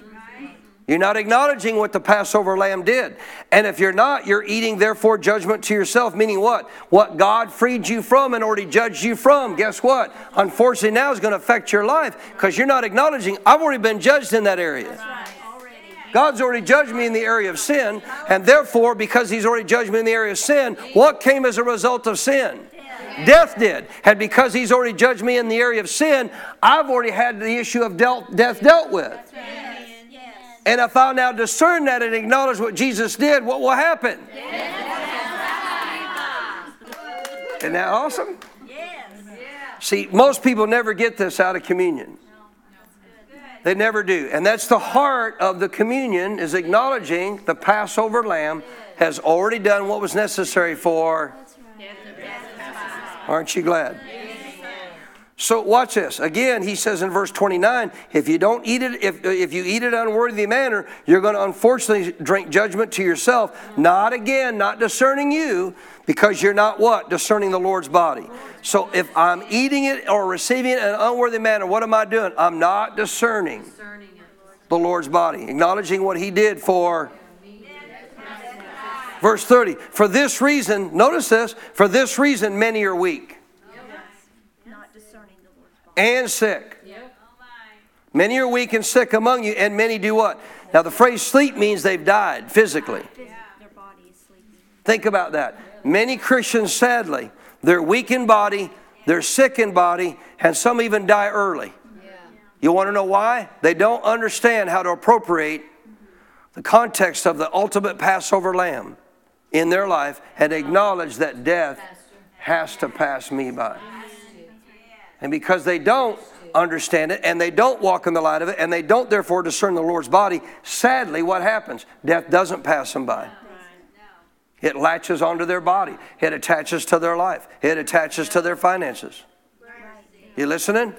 You're not acknowledging what the Passover lamb did. And if you're not, you're eating, therefore, judgment to yourself, meaning what? What God freed you from and already judged you from. Guess what? Unfortunately, now is going to affect your life because you're not acknowledging, I've already been judged in that area. God's already judged me in the area of sin, and therefore, because He's already judged me in the area of sin, what came as a result of sin? Death did. And because He's already judged me in the area of sin, I've already had the issue of dealt, death dealt with. Yes. Yes. And if I now discern that and acknowledge what Jesus did, what will happen? Isn't that awesome? Yes. See, most people never get this out of communion. They never do. And that's the heart of the communion is acknowledging the Passover lamb has already done what was necessary for. Aren't you glad? So watch this. Again, he says in verse 29, if you don't eat it, if, if you eat it unworthy manner, you're going to unfortunately drink judgment to yourself. Not again, not discerning you, because you're not what? Discerning the Lord's body. So if I'm eating it or receiving it in an unworthy manner, what am I doing? I'm not discerning Discerning the Lord's body, acknowledging what he did for. Verse 30, for this reason, notice this, for this reason many are weak Not discerning the Lord's body. and sick. Many are weak and sick among you, and many do what? Now, the phrase sleep means they've died physically. Phys- Their body is sleeping. Think about that. Many Christians, sadly, they're weak in body, they're sick in body, and some even die early. You want to know why? They don't understand how to appropriate the context of the ultimate Passover lamb in their life and acknowledge that death has to pass me by. And because they don't understand it and they don't walk in the light of it and they don't therefore discern the Lord's body, sadly, what happens? Death doesn't pass them by. It latches onto their body, it attaches to their life, it attaches to their finances. You listening?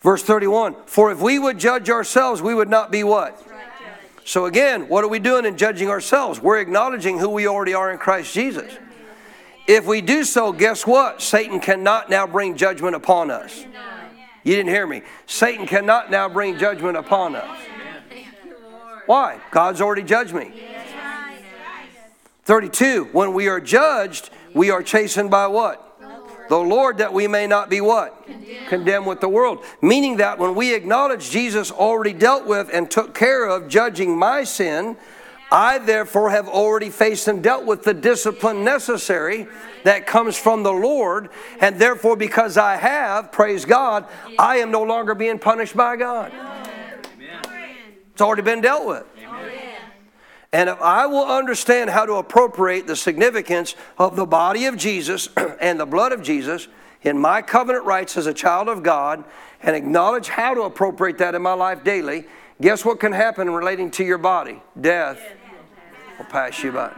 Verse 31 For if we would judge ourselves, we would not be what? So again, what are we doing in judging ourselves? We're acknowledging who we already are in Christ Jesus. If we do so, guess what? Satan cannot now bring judgment upon us. You didn't hear me. Satan cannot now bring judgment upon us. Why? God's already judged me. 32. When we are judged, we are chastened by what? The Lord, that we may not be what? Condemned. with the world. Meaning that when we acknowledge Jesus already dealt with and took care of judging my sin, I therefore have already faced and dealt with the discipline necessary that comes from the Lord. And therefore, because I have, praise God, I am no longer being punished by God. It's already been dealt with. And if I will understand how to appropriate the significance of the body of Jesus and the blood of Jesus in my covenant rights as a child of God and acknowledge how to appropriate that in my life daily, guess what can happen relating to your body? Death will pass you by.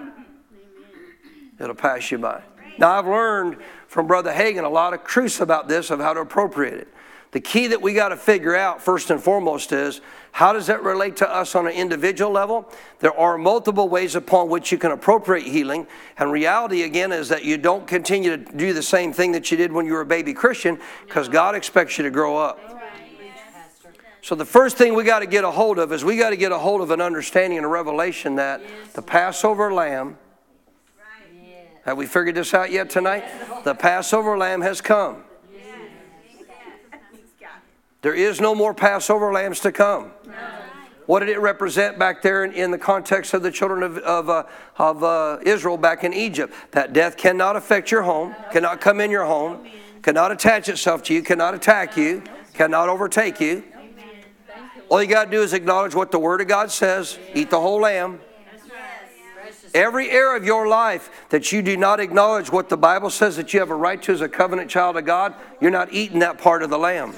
It'll pass you by. Now, I've learned from Brother Hagin a lot of truths about this of how to appropriate it. The key that we got to figure out first and foremost is how does that relate to us on an individual level? There are multiple ways upon which you can appropriate healing. And reality, again, is that you don't continue to do the same thing that you did when you were a baby Christian because God expects you to grow up. So, the first thing we got to get a hold of is we got to get a hold of an understanding and a revelation that the Passover lamb, have we figured this out yet tonight? The Passover lamb has come. There is no more Passover lambs to come. What did it represent back there in, in the context of the children of, of, uh, of uh, Israel back in Egypt? That death cannot affect your home, cannot come in your home, cannot attach itself to you, cannot attack you, cannot overtake you. All you got to do is acknowledge what the Word of God says, eat the whole lamb. Every area of your life that you do not acknowledge what the Bible says that you have a right to as a covenant child of God, you're not eating that part of the lamb.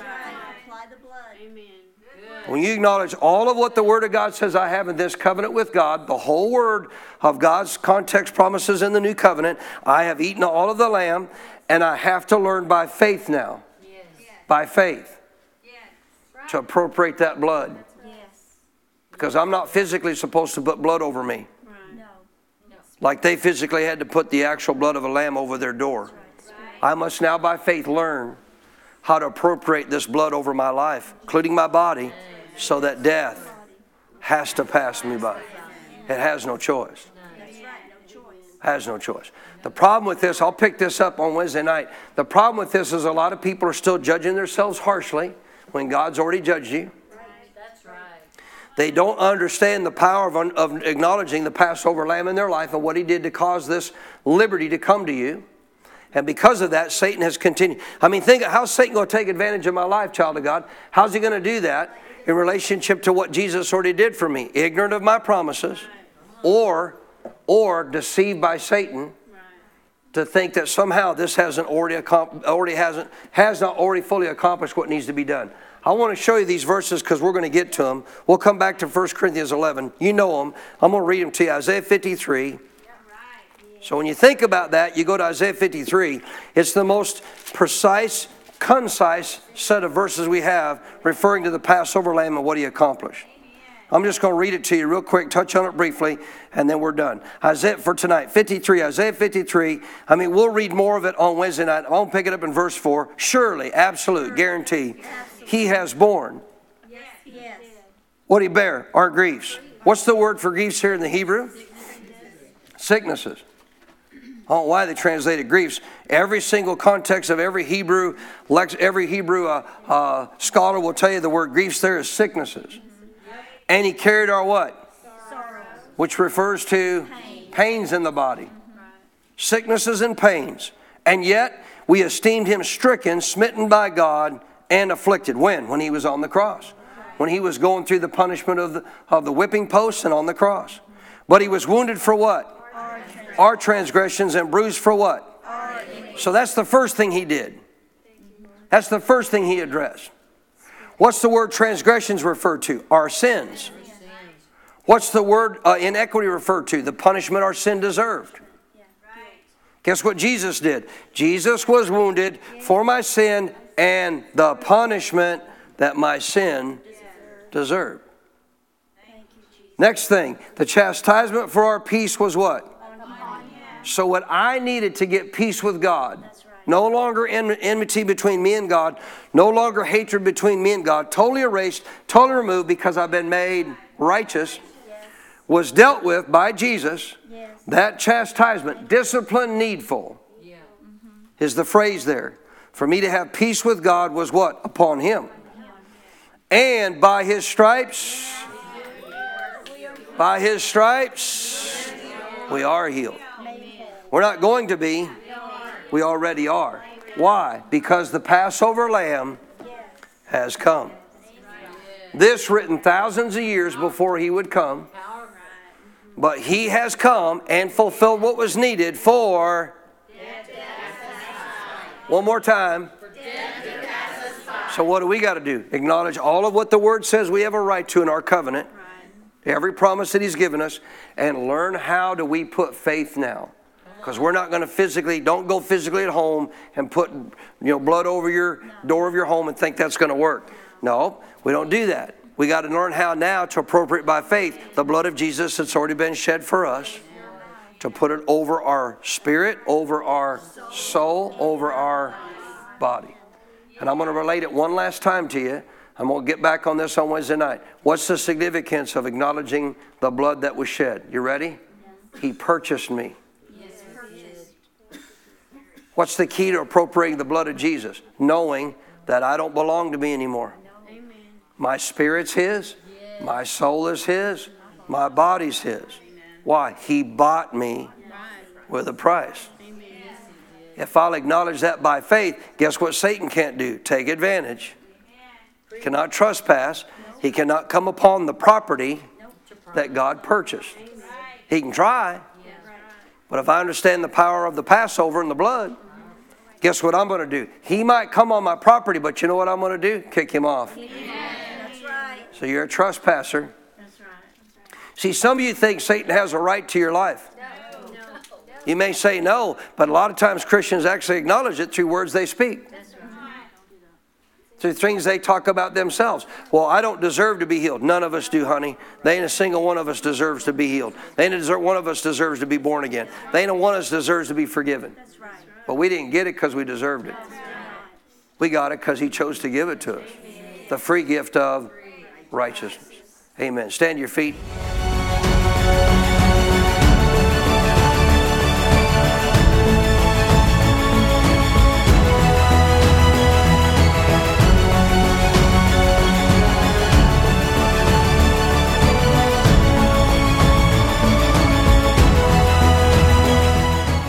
Apply the blood. Amen. When you acknowledge all of what the Word of God says I have in this covenant with God, the whole Word of God's context promises in the new covenant, I have eaten all of the lamb, and I have to learn by faith now. By faith. To appropriate that blood. Yes. Because I'm not physically supposed to put blood over me. No. Like they physically had to put the actual blood of a lamb over their door. I must now, by faith, learn how to appropriate this blood over my life, including my body, so that death has to pass me by. It has no choice. Has no choice. The problem with this, I'll pick this up on Wednesday night. The problem with this is a lot of people are still judging themselves harshly when God's already judged you. They don't understand the power of, of acknowledging the Passover lamb in their life and what he did to cause this liberty to come to you. And because of that, Satan has continued. I mean, think how's Satan going to take advantage of my life, child of God? How's he going to do that in relationship to what Jesus already did for me? Ignorant of my promises, or or deceived by Satan to think that somehow this hasn't already already hasn't has not already fully accomplished what needs to be done. I want to show you these verses because we're going to get to them. We'll come back to 1 Corinthians 11. You know them. I'm going to read them to you. Isaiah 53. So when you think about that, you go to Isaiah 53. It's the most precise concise set of verses we have referring to the Passover lamb and what he accomplished. I'm just going to read it to you real quick, touch on it briefly, and then we're done. Isaiah for tonight, 53, Isaiah 53. I mean, we'll read more of it on Wednesday night. I won't pick it up in verse 4. Surely, absolute, guarantee, he has borne. What he bear? Our griefs. What's the word for griefs here in the Hebrew? Sicknesses. I don't why they translated griefs. Every single context of every Hebrew, lex, every Hebrew uh, uh, scholar will tell you the word griefs there is sicknesses. And he carried our what? Sorrows. Which refers to pains in the body, sicknesses and pains. And yet we esteemed him stricken, smitten by God, and afflicted. When? When he was on the cross. When he was going through the punishment of the, of the whipping post and on the cross. But he was wounded for what? Our transgressions and bruised for what? So that's the first thing he did. That's the first thing he addressed. What's the word transgressions referred to? Our sins. What's the word uh, iniquity referred to? The punishment our sin deserved. Guess what Jesus did? Jesus was wounded for my sin and the punishment that my sin deserved. Next thing, the chastisement for our peace was what? So, what I needed to get peace with God, no longer enmity between me and God, no longer hatred between me and God, totally erased, totally removed because I've been made righteous, was dealt with by Jesus. Yes. That chastisement, discipline needful, mm-hmm. is the phrase there. For me to have peace with God was what? Upon him. And by his stripes, by his stripes, we are healed. We're not going to be, we already are. Why? Because the Passover lamb has come. This written thousands of years before he would come. But he has come and fulfilled what was needed for. One more time. So, what do we got to do? Acknowledge all of what the Word says we have a right to in our covenant, every promise that He's given us, and learn how do we put faith now. Because we're not going to physically, don't go physically at home and put you know, blood over your door of your home and think that's going to work. No, we don't do that. We got to learn how now to appropriate by faith the blood of Jesus that's already been shed for us, to put it over our spirit, over our soul, over our body. And I'm going to relate it one last time to you. I'm going to get back on this on Wednesday night. What's the significance of acknowledging the blood that was shed? You ready? He purchased me. What's the key to appropriating the blood of Jesus? Knowing that I don't belong to me anymore. My spirit's His, my soul is His, my body's His. Why? He bought me with a price. If I'll acknowledge that by faith, guess what Satan can't do? Take advantage. He cannot trespass. He cannot come upon the property that God purchased. He can try. But if I understand the power of the Passover and the blood, guess what I'm going to do? He might come on my property, but you know what I'm going to do? Kick him off. That's right. So you're a trespasser. That's right. See, some of you think Satan has a right to your life. No. You may say no, but a lot of times Christians actually acknowledge it through words they speak, That's through things they talk about themselves. Well, I don't deserve to be healed. None of us do, honey. They ain't a single one of us deserves to be healed. They ain't a one of us deserves to be born again. They ain't a one of us deserves to be forgiven. That's right. But we didn't get it because we deserved it. We got it because He chose to give it to us. The free gift of righteousness. Amen. Stand your feet.